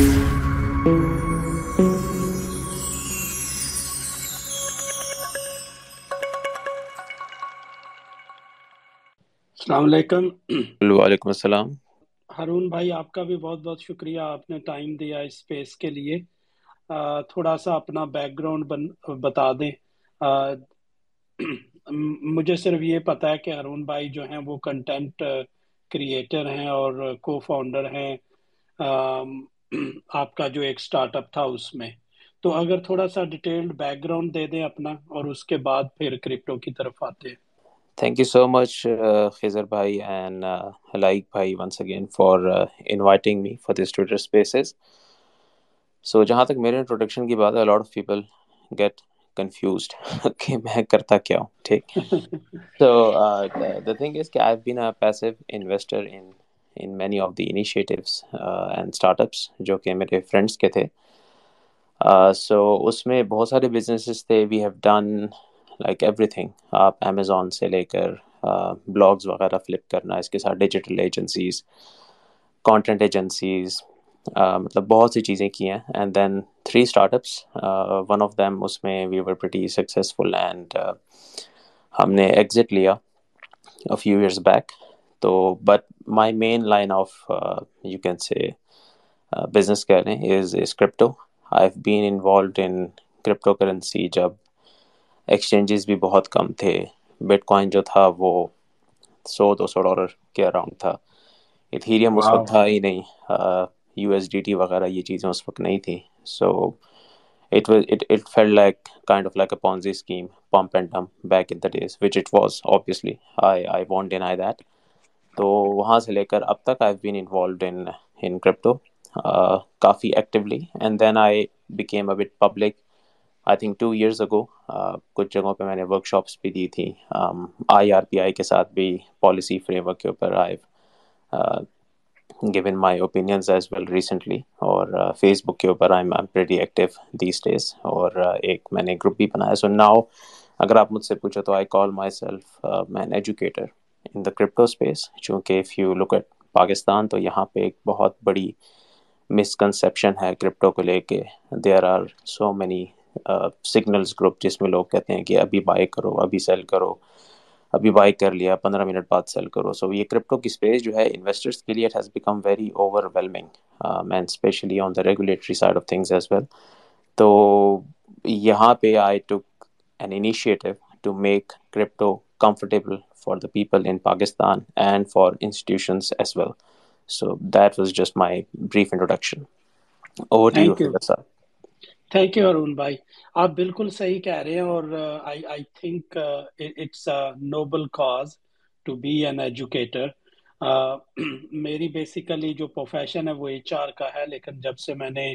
السلام علیکم۔ وعلیکم السلام۔ ہارون بھائی آپ کا بھی بہت بہت شکریہ آپ نے ٹائم دیا اس اسپیس کے لیے۔ تھوڑا سا اپنا بیک گراؤنڈ بتا دیں۔ مجھے صرف یہ پتا ہے کہ ارون بھائی جو ہیں وہ کنٹینٹ کریٹر ہیں اور کو فاؤنڈر ہیں آپ کا جو ایک سٹارٹ اپ تھا اس میں۔ تو اگر تھوڑا سا ڈیٹیلڈ بیک گراؤنڈ دے دیں اپنا اور اس کے بعد پھر کرپٹو کی طرف آتے ہیں۔ Thank you so much Khizar بھائی اینڈ لائک بھائی once again for inviting me for this Twitter spaces so جہاں تک میرے انٹروڈکشن کی بات ہے lot of people get confused کہ میں کرتا کیا ہوں ٹھیک۔ تو دا تھنگ از کہ I been a passive investor in in many of the initiatives and startups جو کہ میرے فرینڈس کے تھے. Uh, سو اس میں بہت سارے بزنسز تھے. We have done like everything آپ امیزون سے لے کر uh, بلاگز وغیرہ فلپ کرنا، اس کے ساتھ ڈیجیٹل ایجنسیز کانٹینٹ ایجنسیز مطلب بہت سی چیزیں کی ہیں. And then three startups one of them اس میں we were pretty successful and ہم نے ایگزٹ لیا فیو ایئرس بیک تو but my main line of you can say business کہہ رہے ہیں is is crypto I have been involved in crypto currency جب exchanges بھی بہت کم تھے. بٹ کوائن جو تھا وہ سو دو سو ڈالر کے اراؤنڈ تھا. ایتھیریم اس وقت تھا ہی نہیں. یو ایس ڈی ٹی وغیرہ یہ چیزیں اس وقت نہیں تھیں. So it it feel like kind of like a Ponzi scheme pump and dump back in the days which it was obviously I I want deny that تو وہاں سے لے کر اب تک I been involved in in crypto coffee actually and then I became a bit public I think two years ago کچھ جگہوں پہ میں نے ورک شاپس بھی دی تھیں. آئی آر پی آئی کے ساتھ بھی پالیسی فریم ورک کے اوپر I given my opinions as well recently اور uh, فیس بک کے اوپر I am pretty active these days اور uh, ایک میں نے گروپ بھی بنایا. سو ناؤ اگر آپ مجھ سے پوچھو تو I call myself main educator in the crypto space چونکہ if you look at Pakistan تو یہاں پہ ایک بہت بڑی مسکنسیپشن ہے کرپٹو کو لے کے۔ There are so many signals group جس میں لوگ کہتے ہیں کہ ابھی بائی کرو، ابھی سیل کرو۔ ابھی بائی کر لیا، پندرہ منٹ بعد سیل کرو۔ سو یہ کرپٹو کی اسپیس جو ہے انویسٹرس کے لیے it has become very overwhelming man especially on the regulatory side of things as well تو یہاں پہ I took an initiative to make crypto comfortable for the people in Pakistan and for institutions as well so that was just my brief introduction thank you Haroon بھائی آپ بالکل صحیح کہہ رہے ہیں اور I think it's noble cause to be an educator میری basically جو پروفیشن ہے وہ ایچ آر کا ہے لیکن جب سے میں نے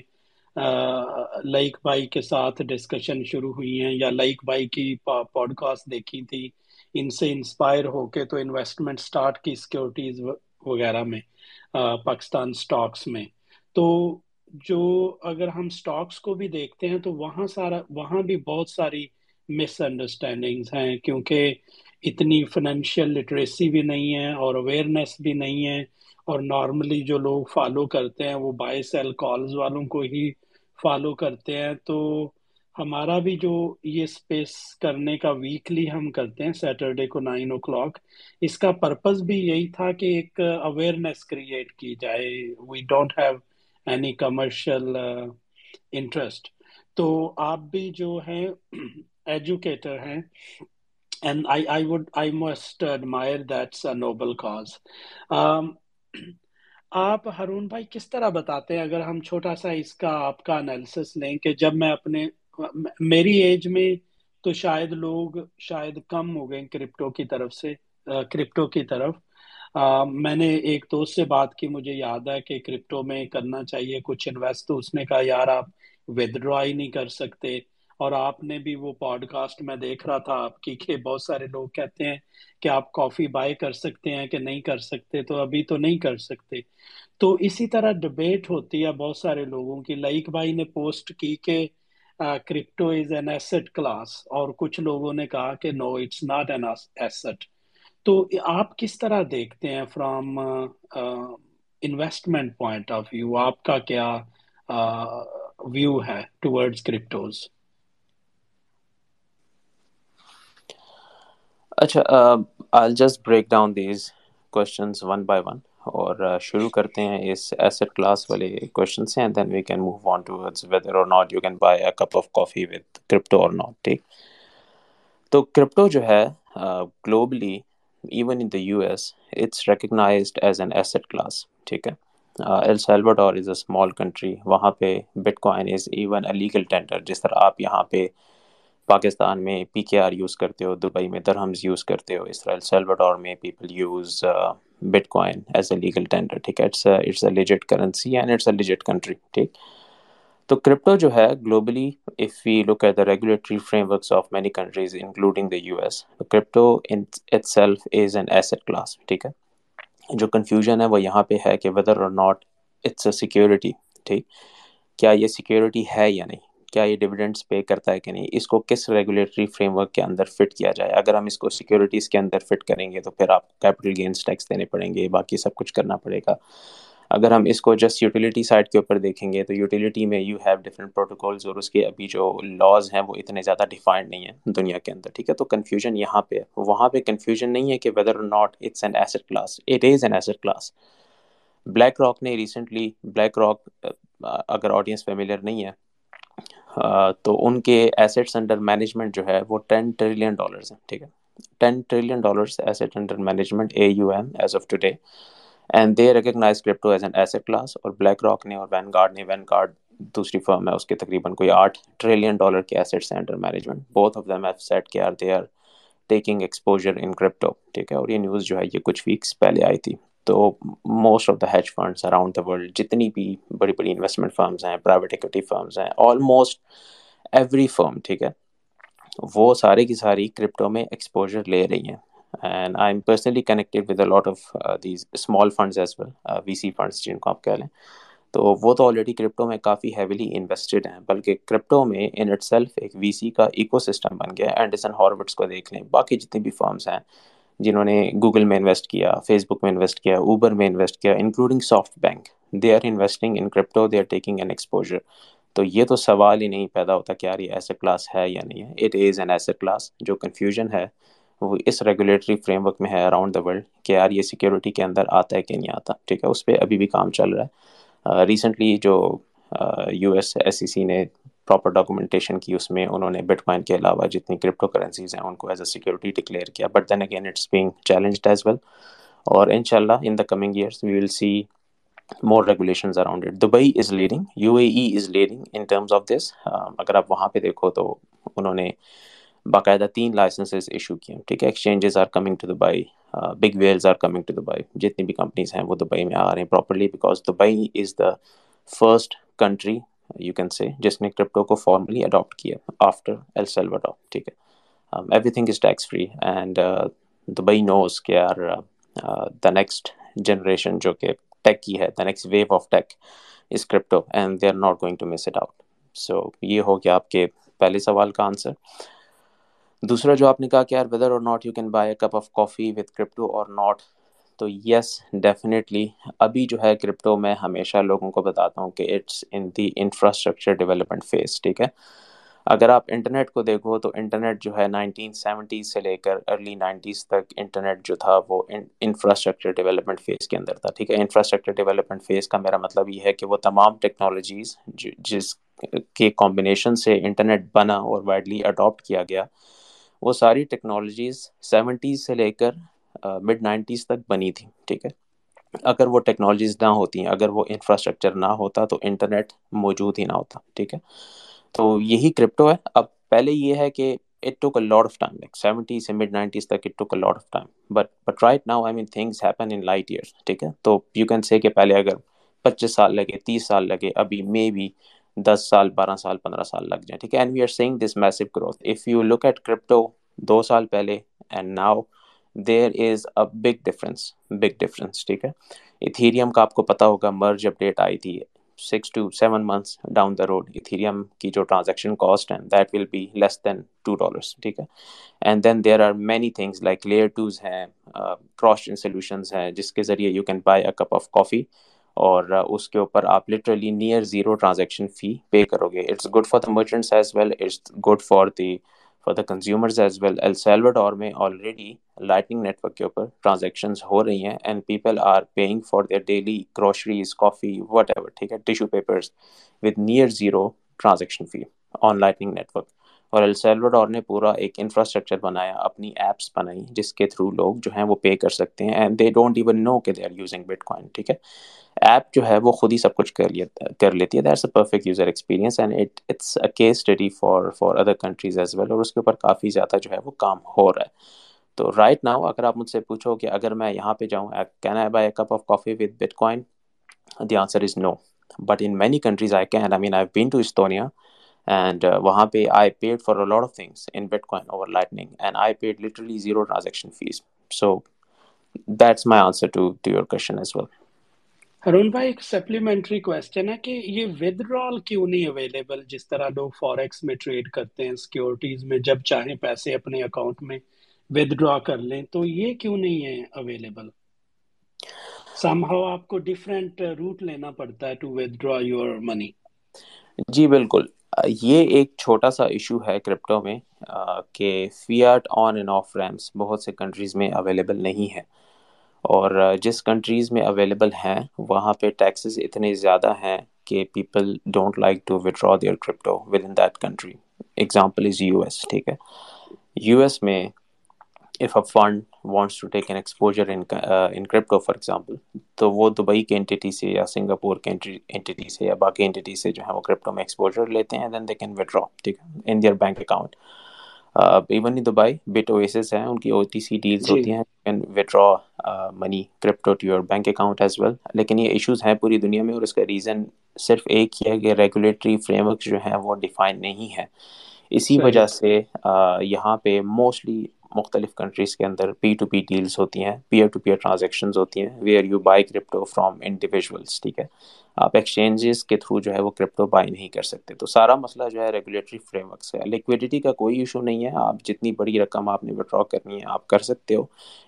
لائک بھائی کے ساتھ ڈسکشن شروع ہوئی ہیں یا لائک بھائی کی پوڈ کاسٹ دیکھی تھی ان سے انسپائر ہو کے تو انویسٹمنٹ سٹارٹ کی سیکورٹیز وغیرہ میں پاکستان سٹاکس میں۔ تو جو اگر ہم سٹاکس کو بھی دیکھتے ہیں تو وہاں سارا وہاں بھی بہت ساری مس انڈرسٹینڈنگز ہیں، کیونکہ اتنی فنینشیل لٹریسی بھی نہیں ہے اور اویئرنیس بھی نہیں ہے۔ اور نارملی جو لوگ فالو کرتے ہیں وہ بائی سیل کالز والوں کو ہی فالو کرتے ہیں۔ تو ہمارا بھی جو یہ سپیس کرنے کا ویکلی ہم کرتے ہیں سیٹرڈے کو نائن او کلاک اس کا پرپز بھی یہی تھا کہ ایک اویئرنیس کریٹ کی جائے۔ We don't have any commercial interest تو آپ بھی جو ہیں ایجوکیٹر ہیں and I I would I must admire that's a noble cause آپ ہرون بھائی کس طرح بتاتے ہیں؟ اگر ہم چھوٹا سا اس کا، آپ کا انالیسس لیں کہ جب میں اپنے میری ایج میں تو شاید لوگ شاید کم ہو گئے کرپٹو کی طرف سے کرپٹو کی طرف۔ میں نے ایک دوست سے بات کی، مجھے یاد ہے کہ کرپٹو میں کرنا چاہیے، کچھ انویسٹ تو اس نے کہا، یار، آپ ودرا ہی نہیں کر سکتے۔ اور آپ نے بھی وہ پوڈ کاسٹ میں دیکھ رہا تھا آپ کی کہ بہت سارے لوگ کہتے ہیں کہ آپ کافی بائی کر سکتے ہیں کہ نہیں کر سکتے، تو ابھی تو نہیں کر سکتے۔ تو اسی طرح ڈبیٹ ہوتی ہے بہت سارے لوگوں کی۔ لائک بھائی نے پوسٹ کی کہ crypto is an asset class اور کچھ لوگوں نے کہا کہ no it's not an asset تو آپ کس طرح دیکھتے ہیں from investment point of view آپ کا کیا ویو ہے ٹورڈز کرپٹوز اچھا I just break down these questions one by one اور شروع کرتے ہیں اس ایسٹ کلاس والے کوشچن سے and then we can move on towards whether or not you can buy a cup of coffee with crypto or not ٹھیک تو crypto جو ہے globally even in the U S it's recognised as an asset class ٹھیک ہے؟ El is a small country وہاں پہ Bitcoin is even a legal tender جس طرح آپ یہاں پہ پاکستان میں پی کے آر یوز کرتے ہو، دبئی میں درہمز یوز کرتے ہو، اس طرح میں people use Bitcoin as a legal tender ٹھیک ہے؟ It's it's a legit currency and it's a legit country ٹھیک؟ تو کرپٹو جو ہے globally if we look at the regulatory frameworks of many countries including the U S crypto in itself is an asset class ٹھیک ہے؟ جو confusion ہے وہ یہاں پہ ہے کہ weather or not it's a security ٹھیک؟ کیا یہ سیکیورٹی ہے یا نہیں؟ کیا یہ ڈویڈنڈس پے کرتا ہے کہ نہیں، اس کو کس ریگولیٹری فریم ورک کے اندر فٹ کیا جائے؟ اگر ہم اس کو سیکیورٹیز کے اندر فٹ کریں گے تو پھر آپ کیپٹل گینس ٹیکس دینے پڑیں گے، باقی سب کچھ کرنا پڑے گا۔ اگر ہم اس کو جسٹ یوٹیلیٹی سائڈ کے اوپر دیکھیں گے تو یوٹیلیٹی میں یو ہیو ڈفرنٹ پروٹوکولز اور اس کے ابھی جو لاز ہیں وہ اتنے زیادہ ڈیفائنڈ نہیں ہیں دنیا کے اندر، ٹھیک ہے؟ تو کنفیوژن یہاں پہ وہاں پہ کنفیوژن نہیں ہے کہ whether not it's an asset class it is an asset class BlackRock نے ریسنٹلی بلیک راک اگر آڈینس فیملیئر نہیں ہے تو ان کے ایسٹس انڈر مینجمنٹ جو ہے وہ ٹین ٹریلین ڈالرز ہیں، ٹھیک ہے۔ Ten trillion dollars asset under management A U M as of today and they recognise crypto as an asset class اور بلیک راک نے اور وین گارڈ نے وین گارڈ دوسری فرم ہے، اس کے تقریباً کوئی آٹھ ٹریلین ڈالر کے ایسٹس ہیں under management both of them have set کے are they are taking exposure in crypto ٹھیک ہے۔ اور یہ نیوز جو ہے، یہ کچھ ویکس پہلے آئی تھی۔ تو موسٹ آف دا ہیچ فنڈس اراؤنڈ دا ورلڈ جتنی بھی بڑی بڑی انویسٹمنٹ فرمز ہیں پرائیویٹ اکوٹی فرمز ہیں آلموسٹ ایوری فرم ٹھیک ہے، وہ سارے کی ساری کرپٹو میں ایکسپوجر لے رہی ہیں. And I am personally connected with a lot of these small funds as well V C funds جن کو آپ کہہ لیں. تو وہ تو آلریڈی کرپٹو میں کافی ہیویلی انویسٹڈ ہیں، بلکہ کرپٹو میں ان اٹ سیلف ایک وی سی کا ایکو سسٹم بن گیا اینڈسن ہارورڈس کو دیکھ لیں، باقی جتنی بھی فرمس ہیں جنہوں نے گوگل میں انویسٹ کیا فیس بک میں انویسٹ کیا اوبر میں انویسٹ کیا including SoftBank they are investing in crypto they are taking an exposure تو یہ تو سوال ہی نہیں پیدا ہوتا کہ یار یہ ایسے کلاس ہے یا نہیں ہے۔ It is an asset class جو کنفیوژن ہے، وہ اس ریگولیٹری فریم ورک میں ہے اراؤنڈ دا ورلڈ کہ یار یہ سیکیورٹی کے اندر آتا ہے کہ نہیں آتا۔ ٹھیک ہے، اس پہ ابھی بھی کام چل رہا ہے۔ ریسنٹلی جو U S S C C نے پراپر ڈاکومنٹیشن کی اس میں انہوں نے بٹ کوائن کے علاوہ جتنی کرپٹو کرنسیز ہیں ان کو ایز اے سیکورٹی ڈکلیئر کیا. But then again it's being challenged as well اور ان شاء اللہ in the coming years we will see more regulations around it Dubai is leading U A E is leading in terms of this اگر آپ وہاں پہ دیکھو تو انہوں نے باقاعدہ تین لائسنسز ایشو کیے ٹھیک ہے؟ Exchanges are coming to Dubai big whales are coming to Dubai جتنی بھی کمپنیز ہیں وہ دبئی میں آ رہے ہیں properly because Dubai is the first country you can say جس نے کرپٹو کو فارملی اڈاپٹ کیا آفٹر ایل سیلوڈو ٹھیک ہے۔ Everything is tax free and Dubai knows کے آر دا نیکسٹ جنریشن جو کہ ٹیک کی ہے the next wave of tech is crypto and they are not going to miss it out so یہ ہو گیا آپ کے پہلے سوال کا آنسر دوسرا جو آپ نے کہا کہ یار whether or not you can buy a cup of coffee with crypto or not تو یس ڈیفینیٹلی ابھی جو ہے کرپٹو میں ہمیشہ لوگوں کو بتاتا ہوں کہ it's in the infrastructure development phase ٹھیک ہے؟ اگر آپ انٹرنیٹ کو دیکھو تو انٹرنیٹ جو ہے نائنٹین سیونٹیز سے لے کر ارلی نائنٹیز تک انٹرنیٹ جو تھا وہ انفراسٹرکچر ڈیولپمنٹ فیز کے اندر تھا، ٹھیک ہے؟ انفراسٹرکچر ڈیولپمنٹ فیز کا میرا مطلب یہ ہے کہ وہ تمام ٹیکنالوجیز جس کے کمبینیشن سے انٹرنیٹ بنا اور وائڈلی اڈاپٹ کیا گیا، وہ ساری ٹیکنالوجیز سیونٹیز سے لے کر مڈ نائنٹیز تک بنی تھی، ٹھیک ہے؟ اگر وہ ٹیکنالوجیز نہ ہوتی ہیں اگر وہ انفراسٹرکچر نہ ہوتا تو انٹرنیٹ موجود ہی نہ ہوتا، ٹھیک ہے؟ تو یہی کرپٹو ہے۔ اب پہلے یہ ہے کہ it took a lot of time like seventy سے مڈ نائنٹیز تک it took a lot of time but but right now I mean things happen in light years ٹھیک ہے؟ تو یو کین سے کہ پہلے اگر پچیس سال لگے، تیس سال لگے، ابھی مے بی دس سال، بارہ سال، پندرہ سال لگ جائیں، ٹھیک ہے؟ And we are seeing this massive growth if you look at crypto دو سال پہلے and now there is a big difference big difference ٹھیک ہے؟ ایتھیریم کا آپ کو پتا ہوگا مرج اپ ڈیٹ آئی تھی six two seven months down the road Ethereum کی جو ٹرانزیکشن کاسٹ ہیں that will be less than two dollars ٹھیک ہے؟ And then there are many things like layer twos ہیں کراس چین سولوشنز ہیں، جس کے ذریعے you can buy a cup of coffee اور اس کے اوپر آپ لٹرلی نیئر زیرو ٹرانزیکشن فی پے کرو گے۔ It's good for the merchants as well it's good for the for the consumers as well El Salvador میں آلریڈی لائٹنگ نیٹورک کے اوپر ٹرانزیکشنز ہو رہی ہیں and people are paying for their daily groceries coffee whatever ٹھیک ہے tissue papers with near zero transaction fee on lightning network اور السیلوڈور نے پورا ایک انفراسٹرکچر بنایا، اپنی ایپس بنائی، جس کے تھرو لوگ جو ہیں وہ پے کر سکتے ہیں and they don't even know کہ they are using bitcoin ٹھیک ہے؟ ایپ جو ہے وہ خود ہی سب کچھ کر لیتا کر لیتی ہے that's a perfect user experience and it it's a case study for for other countries as well اور اس کے اوپر کافی زیادہ جو ہے وہ کام ہو رہا ہے۔ تو رائٹ ناؤ اگر آپ مجھ سے پوچھو کہ اگر میں یہاں پہ جاؤں can I buy a cup of coffee with bitcoin the answer is no but in many countries I can I mean I been to Estonia and وہاں پہ I paid for a lot of things in bitcoin over lightning and I paid literally zero transaction fees so that's my answer to to your question as well Haroon بھائی ایک supplementary question ہے کہ یہ ودرال کیوں نہیں available جس طرح لوگ فوریکس میں ٹریڈ کرتے ہیں سیکیورٹیز میں جب چاہیں پیسے اپنے اکاؤنٹ میں ودرا کر لیں تو یہ کیوں نہیں ہے اویلیبل سم ہاؤ آپ کو ڈفرینٹ روٹ لینا پڑتا ہے ٹو ودرا یور منی جی بالکل یہ ایک چھوٹا سا ایشو ہے کرپٹو میں کہ fiat on and off ramps بہت سے کنٹریز میں اویلیبل نہیں ہے اور جس کنٹریز میں اویلیبل ہیں، وہاں پہ ٹیکسز اتنے زیادہ ہیں کہ people don't like to withdraw their crypto within that country example is U S ٹھیک ہے۔ یو ایس میں if a fund wants to take an exposure in crypto for example تو وہ دبئی کے انٹیٹی سے یا سنگاپور کے entity سے یا باقی انٹیٹی سے جو ہے وہ کرپٹو میں ایکسپوجر لیتے ہیں دین دے کین وڈرا ٹھیک ہے in their bank account even Dubai but avenues ہیں ان کی او ٹی سی ڈیلس ہوتی ہیں can withdraw money crypto to your bank account as well لیکن یہ ایشوز ہیں پوری دنیا میں اور اس کا ریزن صرف ایک ہی ہے کہ ریگولیٹری فریم ورک جو ہیں وہ ڈیفائن نہیں ہے اسی وجہ سے یہاں پہ موسٹلی مختلف کنٹریز کے اندر پی ٹو پی ڈیلس ہوتی ہیں پیئر ٹو پیئر ٹرانزیکشنز ہوتی ہیں where you buy crypto from individuals ٹھیک ہے؟ آپ ایکسچینجز کے تھرو جو ہے وہ کرپٹو بائی نہیں کر سکتے۔ تو سارا مسئلہ جو ہے ریگولیٹری فریم ورک سے لکویڈیٹی کا کوئی ایشو نہیں ہے۔ آپ جتنی بڑی رقم آپ نے وڈرا کرنی ہے، آپ کر سکتے ہو۔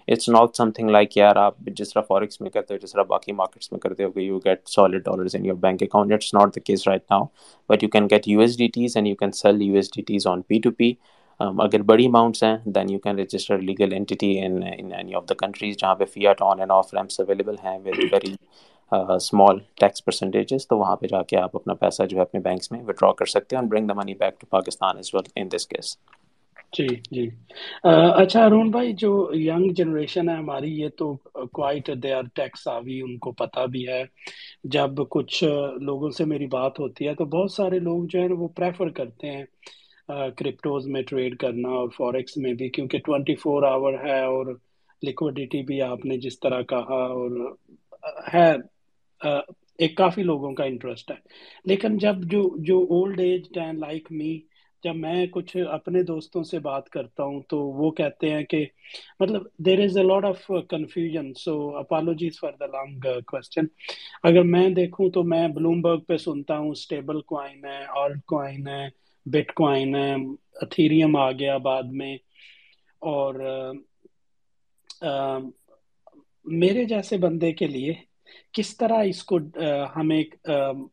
It's not something like یار آپ جس طرح فارکس میں کرتے ہو، جس طرح باقی مارکیٹس میں کرتے ہو کہ you get solid dollars in your bank account it's not the case right now but you can get U S D Ts and you can sell U S D Ts on P two P um, اگر بڑی amounts ہیں then you can register legal entity in any of the countries جہاں پہ fiat on and off ramps available ہیں with very small tax percentages تو وہاں پہ جا کے آپ اپنا پیسہ جو ہے اپنے بینکس میں وڈرا کر سکتے ہیں bring the money back to Pakistan as well in this case جی جی۔ اچھا ارون بھائی جو ینگ جنریشن ہے ہماری یہ تو quite they are tax heavy ان کو پتہ بھی ہے۔ جب کچھ لوگوں سے میری بات ہوتی ہے تو بہت سارے لوگ جو ہیں وہ پریفر کرتے ہیں۔ کرپٹوز میں ٹریڈ کرنا اور فوریکس میں بھی، کیونکہ ٹوینٹی فور آور ہے اور لیکوڈیٹی بھی آپ نے جس طرح کہا اور ہے ایک کافی لوگوں کا انٹرسٹ ہے۔ لیکن جب جو جو اولڈ ایج لائک می جب میں کچھ اپنے دوستوں سے بات کرتا ہوں تو وہ کہتے ہیں کہ مطلب there is a lot of confusion so apologies for the long question اگر میں دیکھوں تو میں بلومبرگ پہ سنتا ہوں اسٹیبل کوائن ہے آلٹ کوائن ہے۔ بٹ کوائن ہے اتھیریم آ گیا بعد میں اور uh, um, میرے جیسے بندے کے لیے کس طرح اس کو uh, ہمیں um,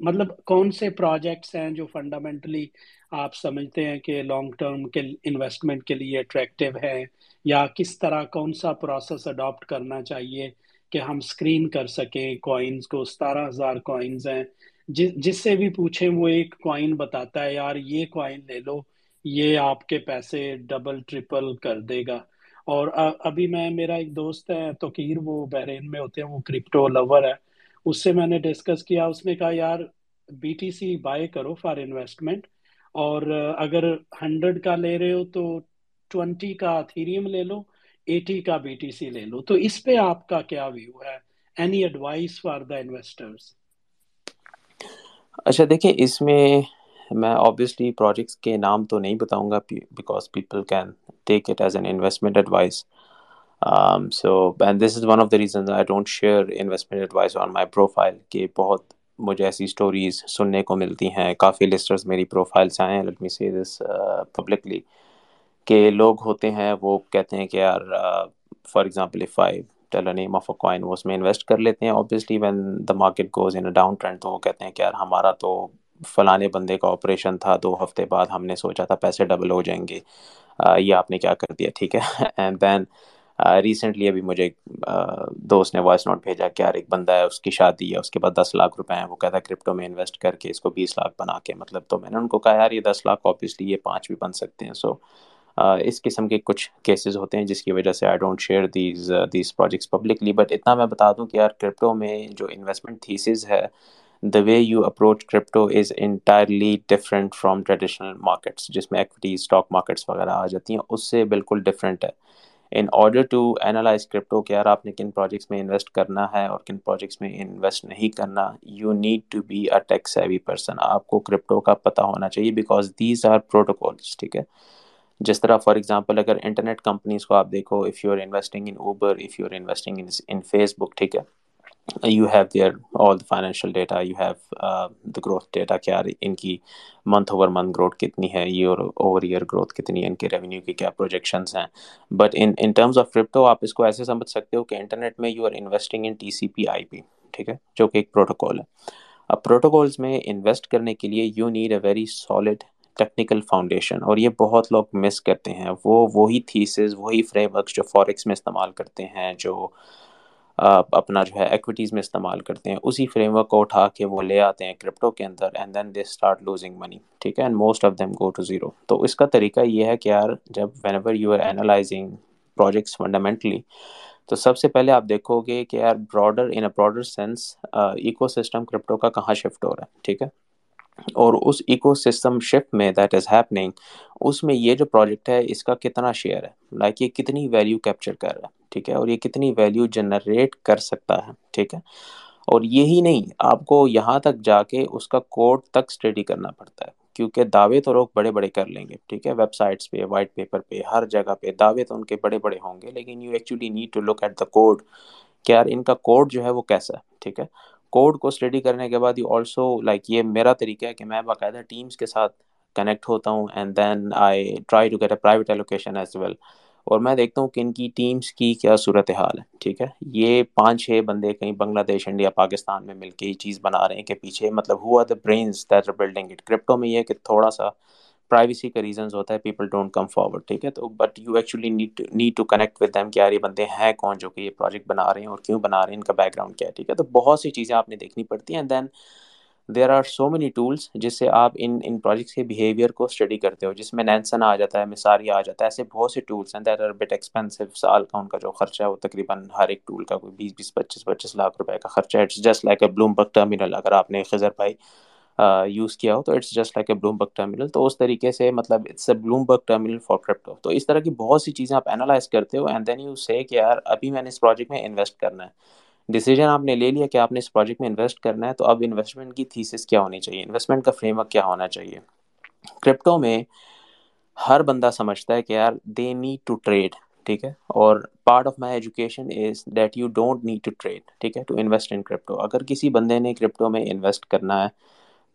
مطلب کون سے پروجیکٹس ہیں جو فنڈامنٹلی آپ سمجھتے ہیں کہ لانگ ٹرم کے انویسٹمنٹ کے لیے اٹریکٹیو ہے یا کس طرح کون سا پروسیس اڈاپٹ کرنا چاہیے کہ ہم اسکرین کر سکیں کوائنس کو؟ ستارہ ہزار کوائنز ہیں جس جس سے بھی پوچھیں وہ ایک کوائن بتاتا ہے، یار یہ کوائن لے لو، یہ آپ کے پیسے ڈبل ٹرپل کر دے گا۔ اور ابھی میں، میرا ایک دوست ہے، توقیر، وہ بحرین میں ہوتے ہیں، وہ کرپٹو لور ہے۔ اس سے میں نے ڈسکس کیا، اس نے کہا، یار بی ٹی سی بائی کرو فار انویسٹمنٹ اور اگر ہنڈریڈ کا لے رہے ہو تو ٹوینٹی کا اتھیریم لے لو ایٹی کا بی ٹی سی لے لو۔ تو اس پہ آپ کا کیا ویو ہے؟ Any advice for the investors اچھا دیکھیں، اس میں میں آبویسلی پروجیکٹس کے نام تو نہیں بتاؤں گا because people can take it as an investment advice so and this is one of the reason I don't share investment advice on my profile کہ بہت مجھے ایسی اسٹوریز سننے کو ملتی ہیں۔ کافی لسٹرز میری پروفائل سے آئے ہیں لیٹ می سی دس پبلکلی کہ لوگ ہوتے ہیں، وہ کہتے ہیں کہ یار for example if I tell name of a coin وہ اس میں انویسٹ کر لیتے ہیں. Obviously when the market goes in downtrend تو وہ کہتے ہیں کہ یار ہمارا تو فلانے بندے کا آپریشن تھا. دو ہفتے بعد ہم نے سوچا تھا پیسے ڈبل ہو جائیں گے. یہ آپ نے کیا کر دیا؟ ٹھیک ہے. اینڈ دین ریسنٹلی ابھی مجھے ایک دوست نے وائس نوٹ بھیجا کہ یار ایک بندہ ہے، اس کی شادی ہے، اس کے بعد دس لاکھ روپے ہیں. وہ کہتا ہے کرپٹو میں انویسٹ کر کے اس کو بیس لاکھ بنا کے. مطلب تو میں نے ان کو کہا، یار یہ دس لاکھ آبویسلی یہ پانچ بھی بن سکتے ہیں. سو اس قسم کے کچھ کیسز ہوتے ہیں جس کی وجہ سے I don't share these these projects publicly but اتنا میں بتا دوں کہ یار کرپٹو میں جو انویسٹمنٹ تھیسز ہے the way you approach crypto is entirely different from traditional markets جس میں ایکویٹی اسٹاک مارکیٹس وغیرہ آ جاتی ہیں، اس سے بالکل ڈفرینٹ ہے۔ In order to analyse crypto کہ یار آپ نے کن پروجیکٹس میں انویسٹ کرنا ہے اور کن پروجیکٹس میں انویسٹ نہیں کرنا you need to be a tech savvy person آپ کو کرپٹو کا پتہ ہونا چاہیے بیکاز دیز آر پروٹوکولس ٹھیک ہے۔ جس طرح فار ایگزامپل اگر انٹرنیٹ کمپنیز کو آپ دیکھو if you are investing in Uber if you are investing in Facebook ٹھیک ہے؟ You have their all the financial data you have the growth data کیا ان کی منتھ اوور منتھ گروتھ کتنی ہے ایئر اوور ایئر گروتھ کتنی ہے، ان کے ریونیو کی کیا پروجیکشنس ہیں؟ But in in terms of crypto آپ اس کو ایسے سمجھ سکتے ہو کہ انٹرنیٹ میں you are investing in T C P I P ٹھیک ہے؟ جو کہ ایک پروٹوکول ہے۔ اب پروٹوکولس میں انویسٹ کرنے کے لیے you need a very solid technical foundation اور یہ بہت لوگ مس کرتے ہیں۔ وہ، وہی تھیسز وہی فریم ورکس جو فوریکس میں استعمال کرتے ہیں، جو اپنا جو ہے ایکویٹیز میں استعمال کرتے ہیں، اسی فریم ورک کو اٹھا کے وہ لے آتے ہیں کرپٹو کے اندر and then they start losing money ٹھیک ہے؟ And most of them go to zero تو اس کا طریقہ یہ ہے کہ یار، جب whenever you are analysing projects fundamentally تو سب سے پہلے آپ دیکھو گے کہ یار broader in a broader sense ecosystem crypto کا کہاں شفٹ ہو رہا ہے، ٹھیک ہے؟ اور اس ایکو سسٹم شفٹ میں دیٹ از ہیپننگ اس میں یہ جو پروجیکٹ ہے، اس کا کتنا شیئر ہے? لائک یہ کتنی ویلیو کیپچر کر رہا ہے، ٹھیک ہے؟ اور یہ کتنی ویلیو جنریٹ کر سکتا ہے، ٹھیک ہے؟ اور یہی نہیں، آپ کو یہاں تک جا کے اس کا کوڈ تک اسٹڈی کرنا پڑتا ہے، کیونکہ دعوے تو لوگ بڑے بڑے کر لیں گے، ٹھیک ہے؟ ویب سائٹس پہ وائٹ پیپر پہ، ہر جگہ پہ دعوے تو ان کے بڑے بڑے ہوں گے، لیکن you actually need to look at the code کہ یار ان کا کوڈ جو ہے وہ کیسا ہے، ٹھیک ہے؟ کوڈ کو اسٹڈی کرنے کے بعد یہ آلسو لائک یہ میرا طریقہ ہے کہ میں باقاعدہ ٹیمس کے ساتھ کنیکٹ ہوتا ہوں and then I try to get a private allocation as well اور میں دیکھتا ہوں کہ ان کی ٹیمس کی کیا صورت حال ہے، ٹھیک ہے؟ یہ پانچ چھ بندے کہیں بنگلہ دیش انڈیا، پاکستان میں مل کے یہ چیز بنا رہے ہیں کہ پیچھے مطلب ہوا the brains that are building it crypto میں یہ ہے کہ تھوڑا سا پرائیویسی کا ریزنز ہوتا ہے پیپل ڈونٹ کم فارورڈ ٹھیک ہے تو but you actually need need to connect with them کہ یار یہ بندے ہیں کون جو کہ یہ پروجیکٹ بنا رہے ہیں اور کیوں بنا رہے ہیں ان کا بیک گراؤنڈ کیا ہے ٹھیک ہے تو بہت سی چیزیں آپ نے دیکھنی پڑتی ہیں then there are so many tools جس سے آپ ان ان پروجیکٹس کے بیہیویئر کو اسٹڈی کرتے ہو جس میں نینسن آ جاتا ہے مساری آ جاتا ہے ایسے بہت سے ٹولس ہیں دیٹ آر بٹ ایکسپینسو سال کا ان کا جو خرچہ ہے وہ تقریباً ہر ایک ٹول کا کوئی بیس بیس پچیس پچیس لاکھ روپے کا خرچہ ہے اٹس جسٹ لائک اے بلوم بک ٹرمینل اگر آپ نے خزر بھائی یوز کیا ہو تو اٹس جسٹ لائک اے بلوم بک ٹرمینل تو اس طریقے سے مطلب اٹس اے بلوم بک ٹرمینل فار کرپٹو تو اس طرح کی بہت سی چیزیں آپ انالائز کرتے ہو اینڈ دین یو سے کہ یار، ابھی میں نے اس پروجیکٹ میں انویسٹ کرنا ہے۔ ڈیسیجن آپ نے لے لیا کہ آپ نے اس پروجیکٹ میں انویسٹ کرنا ہے، تو اب انویسٹمنٹ کی تھیسس کیا ہونی چاہیے؟ انویسٹمنٹ کا فریم ورک کیا ہونا چاہیے؟ کرپٹو میں ہر بندہ سمجھتا ہے کہ یار دے نیڈ ٹو ٹریڈ ٹھیک ہے؟ اور part of my education is that you don't need to trade ٹھیک ہے؟ ٹو انویسٹ ان کرپٹو اگر کسی بندے نے کرپٹو میں انویسٹ کرنا ہے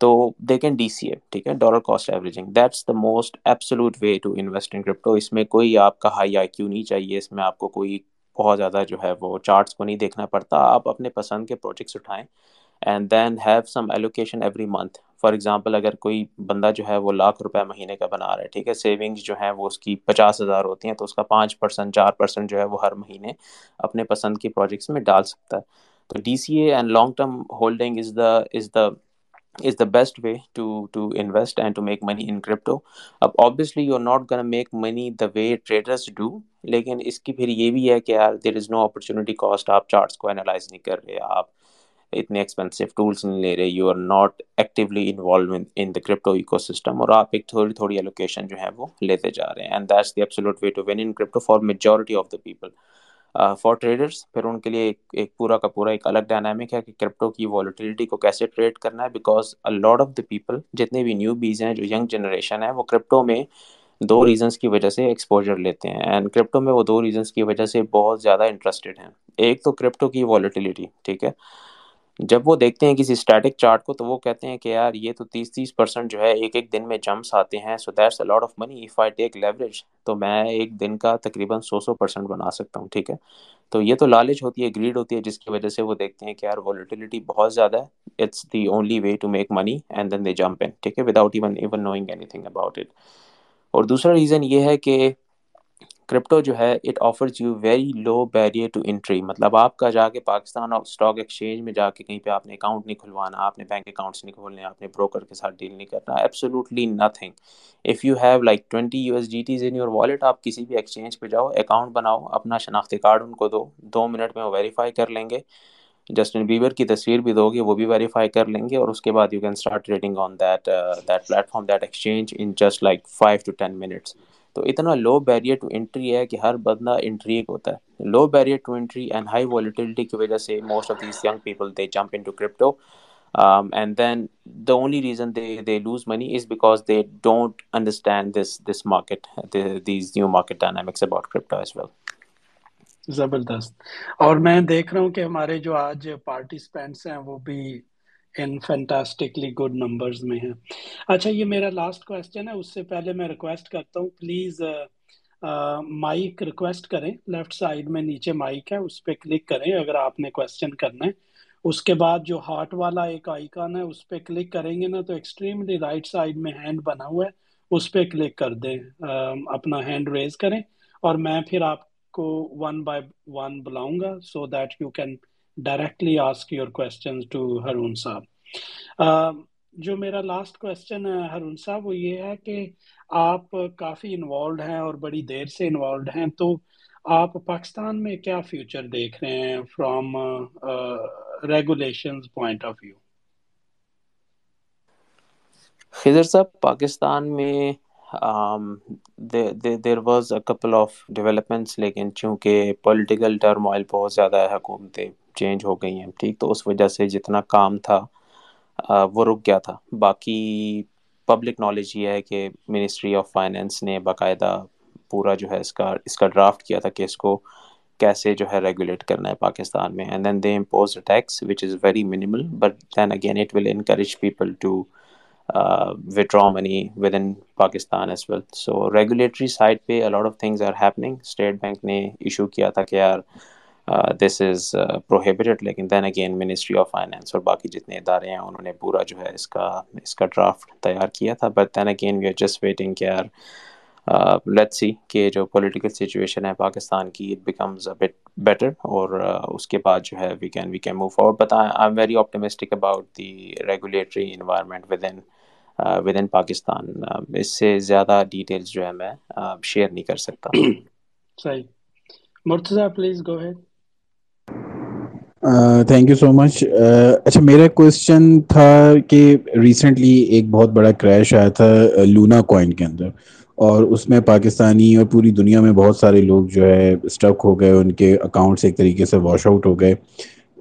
تو they can D C A ٹھیک ہے dollar cost averaging that's the most absolute way to invest in crypto اس میں کوئی آپ کا ہائی آئی کیو نہیں چاہیے، اس میں آپ کو کوئی بہت زیادہ جو ہے وہ چارٹس کو نہیں دیکھنا پڑتا۔ آپ اپنے پسند کے پروجیکٹس اٹھائیں and then have some allocation every month for example اگر کوئی بندہ جو ہے وہ لاکھ روپے مہینے کا بنا رہا ہے، ٹھیک ہے سیونگس جو ہیں وہ اس کی پچاس ہزار ہوتی ہیں تو اس کا پانچ پرسینٹ چار پرسینٹ جو ہے وہ ہر مہینے اپنے پسند کی پروجیکٹس میں ڈال سکتا ہے۔ تو D C A and long term holding is the is the is the best way to to invest and to make money in crypto اب obviously you are not gonna make money the way traders do لیکن اس کی پھر یہ بھی ہے کہ یار there is no opportunity cost آپ چارٹس کو انالائز نہیں کر رہے آپ اتنے ایکسپینسو ٹولس نہیں لے رہے you are not actually involved in the crypto ecosystem اور آپ ایک تھوڑی تھوڑی ایلوکیشن جو ہے وہ لیتے جا رہے ہیں and that's the absolute way to win in crypto for majority of the people for traders پھر ان کے لیے ایک ایک پورا کا پورا ایک الگ ڈائنامک ہے کہ کرپٹو کی والیٹیلٹی کو کیسے ٹریڈ کرنا ہے because lot of the people جتنے بھی نیو بیز ہیں، جو ینگ جنریشن ہے وہ کرپٹو میں دو ریزنس کی وجہ سے ایکسپوجر لیتے ہیں۔ اینڈ کرپٹو میں وہ دو ریزنس کی وجہ سے بہت زیادہ انٹرسٹیڈ ہیں۔ ایک تو کرپٹو کی والیٹیلیٹی ٹھیک ہے؟ جب وہ دیکھتے ہیں کسی اسٹیٹک چارٹ کو تو وہ کہتے ہیں کہ یار یہ تو تیس تیس پرسنٹ جو ہے ایک ایک دن میں جمپس آتے ہیں so that's a lot of money if I take leverage تو میں ایک دن کا تقریباً سو سو پرسنٹ بنا سکتا ہوں، ٹھیک ہے؟ تو یہ تو لالچ ہوتی ہے گریڈ ہوتی ہے، جس کی وجہ سے وہ دیکھتے ہیں کہ یار ولیٹیلیٹی بہت زیادہ ہے it's the only way to make money and then they jump in ٹھیک ہے؟ Without even even knowing anything about it اور دوسرا ریزن یہ ہے کہ کرپٹو جو ہے it offers you very low barrier to entry مطلب آپ کا جا کے پاکستان اور اسٹاک ایکسچینج میں جا کے کہیں پہ آپ نے اکاؤنٹ نہیں کھلوانا، آپ نے بینک اکاؤنٹس نہیں کھولنے، آپ نے بروکر کے ساتھ ڈیل نہیں کرنا absolutely nothing if you have like twenty U S D Ts in your wallet آپ کسی بھی ایکسچینج پہ جاؤ اکاؤنٹ بناؤ، اپنا شناختی کارڈ ان کو دو دو منٹ میں وہ ویریفائی کر لیں گے۔ جسٹن بیبر کی تصویر بھی دو گے، وہ بھی ویریفائی کر لیں گے اور اس کے بعد you can start trading on that that platform that exchange in just like five to ten minutes تو اتنا لو بیریئر ٹو انٹری ہے کہ ہر بندہ انٹریگ ہوتا ہے۔ Low barrier to entry and high volatility کی وجہ سے most of these young people they jump in to crypto and then the only reason they they lose money is because they don't understand this this market these new market dynamics about crypto as well زبردست۔ اور میں دیکھ رہا ہوں کہ ہمارے جو آج پارٹیسپینٹس ہیں وہ بھی ان فینٹاسٹکلی گڈ نمبرز میں ہیں۔ اچھا یہ میرا لاسٹ کویسچن ہے۔ اس سے پہلے میں ریکویسٹ کرتا ہوں۔ پلیز مائک ریکویسٹ کریں۔ لیفٹ سائڈ میں نیچے مائک ہے، اس پہ کلک کریں۔ اگر آپ نے کویسچن کرنا ہے۔ اس کے بعد جو ہارٹ والا ایک آئیکن ہے، اس پہ کلک کریں گے نا، تو ایکسٹریملی رائٹ سائڈ میں ہینڈ بنا ہوا ہے۔ اس پہ کلک کر دیں۔ um, اپنا ہینڈ ریز کریں۔ اور میں پھر آپ کو ون بائی ون بلاؤں گا so that you can directly ask your question to Haroon صاحب جو میرا لاسٹ کوشچن ہے ہرون صاحب وہ یہ ہے کہ آپ کافی انوالوڈ ہیں اور بڑی دیر سے انوالوڈ ہیں، تو آپ پاکستان میں کیا فیوچر دیکھ رہے ہیں from regulation point of view Khizar صاحب، پاکستان میں there was a couple of developments لیکن چونکہ پولیٹیکل ٹرمائل بہت زیادہ ہے حکومتیں۔ چینج ہو گئی ہیں۔ ٹھیک، تو اس وجہ سے جتنا کام تھا وہ رک گیا تھا۔ باقی پبلک نالج یہ ہے کہ منسٹری آف فائنینس نے باقاعدہ پورا جو ہے اس کا اس کا ڈرافٹ کیا تھا کہ اس کو کیسے جو ہے ریگولیٹ کرنا ہے پاکستان میں۔ And then they impose tax which is very minimal but then again it will encourage people to withdraw money within Pakistan as well so regulatory side پہ a lot of things are happening state bank نے issue کیا تھا کہ یار this is prohibited لیکن then again ministry of finance اور باقی جتنے ادارے ہیں، انہوں نے پورا جو ہے اس کا اس کا ڈرافٹ تیار کیا تھا. But then again we are just waiting کہ یار لیٹ سی کہ جو پولیٹیکل سچویشن ہے پاکستان کی اٹ بیکمز بٹ بیٹر اور اس کے بعد جو ہے we can we can move forward but I am very optimistic about the regulatory environment within within Pakistan اس سے زیادہ ڈیٹیلز جو ہے میں شیئر نہیں کر سکتا. صحیح. Murtaza please go ahead thank you so much اچھا میرا کوشچن تھا کہ ریسنٹلی ایک بہت بڑا کریش آیا تھا uh, لونا کوائن کے اندر۔ اور اس میں پاکستانی اور پوری دنیا میں بہت سارے لوگ جو ہے اسٹک ہو گئے، ان کے اکاؤنٹس ایک طریقے سے واش آؤٹ ہو گئے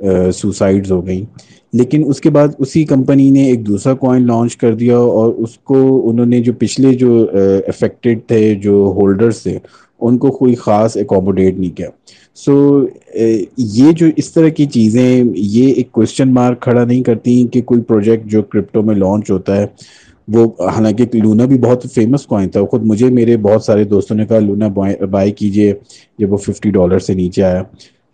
uh, سوسائڈز ہو گئیں۔ لیکن اس کے بعد اسی کمپنی نے ایک دوسرا کوائن لانچ کر دیا اور اس کو انہوں نے جو پچھلے جو uh, افیکٹڈ تھے، جو ہولڈرس تھے، ان کو کوئی خاص اکوموڈیٹ نہیں کیا۔ سو eh, یہ جو اس طرح کی چیزیں، یہ ایک کوشچن مارک کھڑا نہیں کرتی کہ کوئی پروجیکٹ جو کرپٹو میں لانچ ہوتا ہے، وہ حالانکہ لونا بھی بہت فیمس کوائن تھا۔ خود مجھے، میرے بہت سارے دوستوں نے کہا لونا بائی کیجیے جب وہ ففٹی ڈالر سے نیچے آیا۔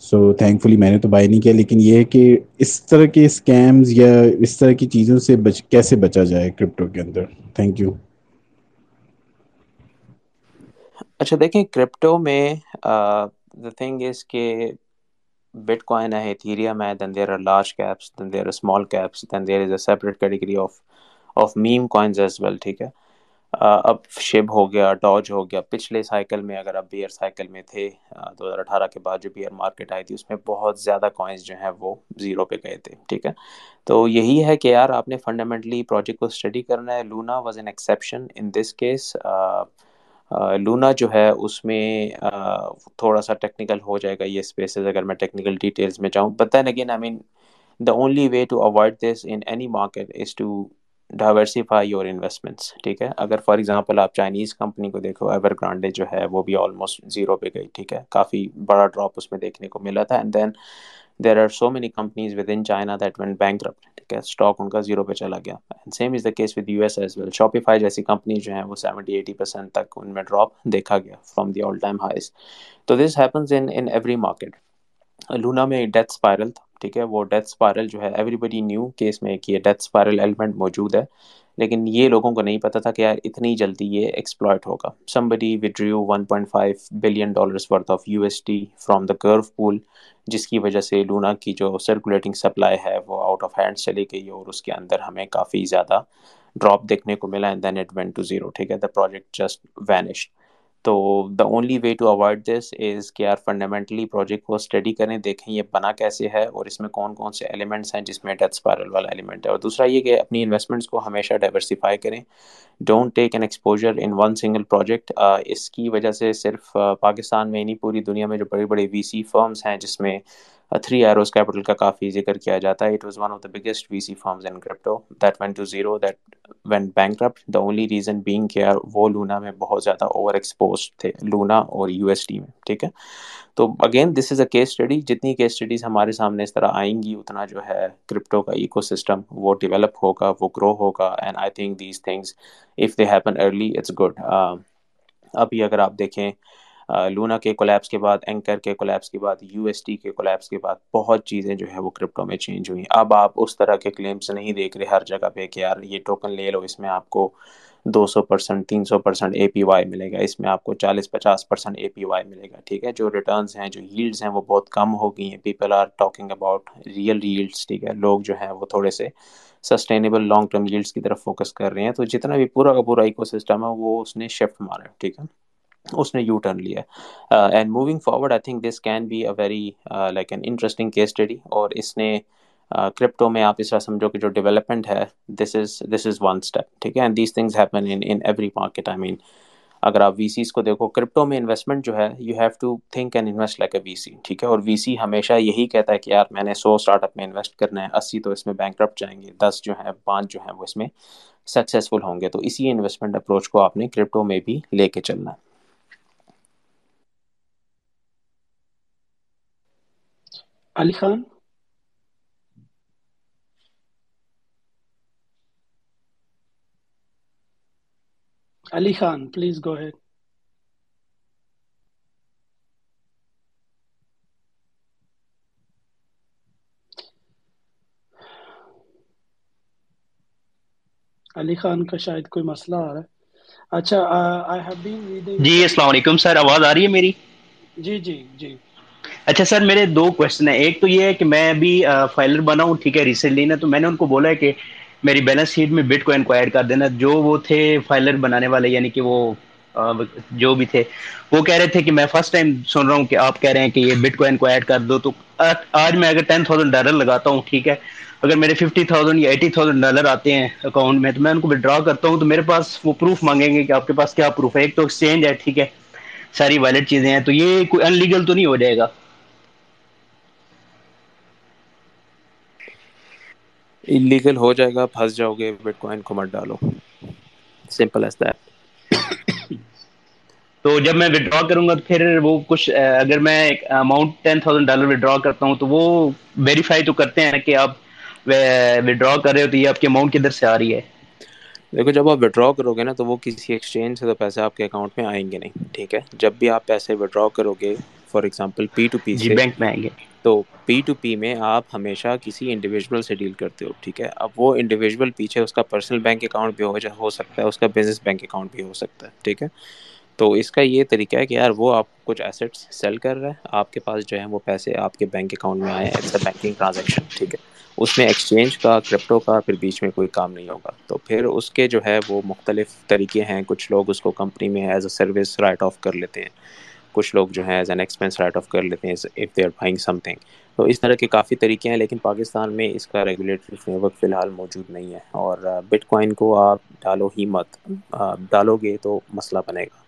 سو تھینک فلی میں نے تو بائی نہیں کیا، لیکن یہ ہے کہ اس طرح کے اسکیمز یا اس طرح کی چیزوں سے بچ کیسے بچا جائے کرپٹو کے اندر؟ تھینک یو اچھا دیکھیں کرپٹو میں دا تھنگ از کہ بٹ کوائن ہے ایتھیریم ہے then there are large caps then there are small caps then there is a separate category of of meme coins as well ٹھیک ہے اب شب ہو گیا ڈاج ہو گیا پچھلے سائیکل میں اگر اب بیئر سائیکل میں تھے دو ہزار اٹھارہ کے بعد جو بیئر مارکیٹ آئی تھی اس میں بہت زیادہ کوائنس جو ہیں وہ زیرو پہ گئے تھے ٹھیک ہے تو یہی ہے کہ یار آپ نے فنڈامنٹلی پروجیکٹ کو اسٹڈی کرنا ہے Luna was an exception in this case Luna جو ہے، اس میں تھوڑا سا ٹیکنیکل ہو جائے گا یہ اسپیسز اگر میں ٹیکنیکل ڈیٹیلس میں جاؤں but then again I mean the only way to avoid this in any market is to diversify your investments ٹھیک ہے؟ اگر فار ایگزامپل آپ چائنیز کمپنی کو دیکھو ایور گرانڈے جو ہے، وہ بھی آلموسٹ زیرو پہ گئی، ٹھیک ہے؟ کافی بڑا ڈراپ اس میں دیکھنے کو ملا تھا۔ And then there are so many companies within China that went bank ٹھیک ہے اسٹاک ان کا زیرو پہ چلا گیا same is the case with U S as well Shopify جیسی کمپنیز جو ہیں وہ سیونٹی ایٹی پرسینٹ تک ان میں ڈراپ دیکھا گیا from the all time highs تو this happens in every market Luna میں ڈیتھ اسپائرل تھا ٹھیک ہے، وہ ڈیتھ اسپائرل جو ہے ایوری بڈی نیو کیس میں کہ یہ ڈیتھ اسپائرل ایلیمنٹ موجود ہے، لیکن یہ لوگوں کو نہیں پتا تھا کہ یار اتنی جلدی یہ ایکسپلائٹ ہوگا۔ Somebody withdrew one point five billion dollars worth of U S T from the Curve pool جس کی وجہ سے لونا کی جو سرکولیٹنگ سپلائی ہے، وہ آؤٹ آف ہینڈ چلی گئی اور اس کے اندر ہمیں کافی زیادہ ڈراپ دیکھنے کو ملا and then it went to zero ٹھیک ہے دا پروجیکٹ جسٹ وینشڈ تو the only way to avoid this is کہ یار فنڈامنٹلی پروجیکٹ کو اسٹڈی کریں، دیکھیں یہ بنا کیسے ہے اور اس میں کون کون سے ایلیمنٹس ہیں جس میں ڈیتھ اسپائرل والا ایلیمنٹ ہے۔ اور دوسرا یہ کہ اپنی انویسٹمنٹس کو ہمیشہ ڈائیورسیفائی کریں۔ Don't take an exposure in one single project اس کی وجہ سے صرف پاکستان میں نہیں، پوری دنیا میں جو بڑے بڑے وی سی فرمس ہیں جس میں تھری ایروز کیپٹل کا کافی ذکر کیا جاتا ہے it was one of the biggest V C firms in crypto that went to zero that went bank the only reason being care وہ لونا میں بہت زیادہ اوور ایکسپوز تھے لونا اور یو ایس ٹی میں ٹھیک ہے تو again this is a case study جتنی کیس اسٹڈیز ہمارے سامنے اس طرح آئیں گی اتنا جو ہے کرپٹو کا ایکو سسٹم وہ ڈیولپ ہوگا وہ گرو ہوگا and I think these things if they happen early it's good ابھی اگر آپ دیکھیں لونا کے کولیپس کے بعد اینکر کے کولیپس کے بعد یو ایس ٹی کے کولیپس کے بعد بہت چیزیں جو ہے وہ کرپٹو میں چینج ہوئی اب آپ اس طرح کے کلیمس نہیں دیکھ رہے ہر جگہ پہ کہ یار یہ ٹوکن لے لو، اس میں آپ کو دو سو پرسینٹ تین سو پرسینٹ اے پی وائی ملے گا، اس میں آپ کو چالیس پچاس پرسینٹ اے پی وائی ملے گا، ٹھیک ہے؟ جو ریٹرنس ہیں، جو ہیلڈس ہیں، وہ بہت کم ہو گئی ہیں۔ People are talking about real yields ٹھیک ہے؟ لوگ جو ہیں وہ تھوڑے سے سسٹینیبل لانگ ٹرم ہیلڈس کی طرف فوکس کر رہے ہیں۔ تو جتنا بھی پورا کا پورا ایکو سسٹم ہے، وہ اس نے شفٹ مارا ہے، ٹھیک ہے؟ اس نے یو ٹرن لیا and moving forward I think this can be a very like an interesting case study اور اس نے کرپٹو میں آپ اس طرح سمجھو کہ جو ڈیولپمنٹ ہے دس از دس از ون اسٹیپ ٹھیک ہے؟ And these things happen in every market I mean اگر آپ وی سیز کو دیکھو کرپٹو میں انویسٹمنٹ جو ہے you have to think and invest like a V C ٹھیک ہے؟ اور وی سی ہمیشہ یہی کہتا ہے کہ یار، میں نے سو اسٹارٹ اپ میں انویسٹ کرنا ہے، اسی تو اس میں بینک کرپٹ جائیں گے، دس جو ہیں، پانچ جو ہیں، وہ اس میں سکسیزفل ہوں گے۔ تو اسی انویسٹمنٹ اپروچ کو آپ نے کرپٹو میں بھی لے کے چلنا ہے۔ Ali Khan? Ali Khan please go ahead Ali Khan کا شاید کوئی مسئلہ آ رہا ہے۔ اچھا جی السلام علیکم سر آواز آ رہی ہے میری؟ جی جی جی۔ اچھا سر، میرے دو کوشچن ہیں۔ ایک تو یہ ہے کہ میں ابھی فائلر بنا ہوں، ٹھیک ہے ریسنٹلی نا تو میں نے ان کو بولا ہے کہ میری بیلنس شیٹ میں بٹ کوائن کو ایڈ کر دینا۔ جو وہ تھے فائلر بنانے والے یعنی کہ وہ جو بھی تھے، وہ کہہ رہے تھے کہ میں فرسٹ ٹائم سن رہا ہوں کہ آپ کہہ رہے ہیں کہ یہ بٹ کوائن کو ایڈ کر دو۔ تو آج میں اگر ٹین تھاؤزینڈ ڈالر لگاتا ہوں، ٹھیک ہے، اگر میرے ففٹی تھاؤزینڈ یا ایٹی تھاؤزینڈ ڈالر آتے ہیں اکاؤنٹ میں، تو میں ان کو ودرا کرتا ہوں۔ تو میرے پاس وہ پروف مانگیں گے کہ آپ کے پاس کیا پروف ہے۔ ایک تو ایکسچینج ہے، ٹھیک ہے، ساری ویلڈ چیزیں ہیں۔ تو یہ کوئی ان لیگل تو نہیں ہو جائے گا۔ انلیگل ہو جائے گا پھنس جاؤ گے بٹ کوائن کو مت ڈالو۔ سمپل ایز دیٹ تو جب میں ودرا کروں گا تو پھر وہ کچھ اگر میں amount ten thousand dollar withdraw کرتا ہوں تو وہ ویریفائی تو کرتے ہیں کہ آپ ودرا کر رہے ہو تو یہ آپ کی اماؤنٹ کدھر سے آ رہی ہے؟ دیکھو جب آپ وڈرا کرو گے نا تو وہ کسی ایکسچینج سے تو پیسے آپ کے اکاؤنٹ میں آئیں گے نہیں ٹھیک ہے؟ جب بھی آپ پیسے وڈرا کرو گے for example P to P G bank میں آئیں گے۔ تو پی ٹو پی میں آپ ہمیشہ کسی انڈیویجول سے ڈیل کرتے ہو ٹھیک ہے؟ اب وہ انڈیویجول پیچھے اس کا پرسنل بینک اکاؤنٹ بھی ہو ہو سکتا ہے اس کا بزنس بینک اکاؤنٹ بھی ہو سکتا ہے ٹھیک ہے؟ تو اس کا یہ طریقہ ہے کہ یار وہ آپ کچھ ایسیٹس سیل کر رہا ہے آپ کے پاس جو ہے وہ پیسے آپ کے بینک اکاؤنٹ میں آئے ہیں اٹس اے بینکنگ ٹرانزیکشن ٹھیک ہے؟ اس میں ایکسچینج کا کرپٹو کا پھر بیچ میں کوئی کام نہیں ہوگا۔ تو پھر اس کے جو ہے وہ مختلف طریقے ہیں کچھ لوگ اس کو کمپنی میں as a service write off کر لیتے ہیں۔ کچھ لوگ جو ہیں as an expense write off کر لیتے ہیں if they are buying something تو اس طرح کے کافی طریقے ہیں، لیکن پاکستان میں اس کا ریگولیٹری فریم ورک فی الحال موجود نہیں ہے۔ اور بٹ کوائن کو آپ ڈالو ہی مت ڈالو گے تو مسئلہ بنے گا۔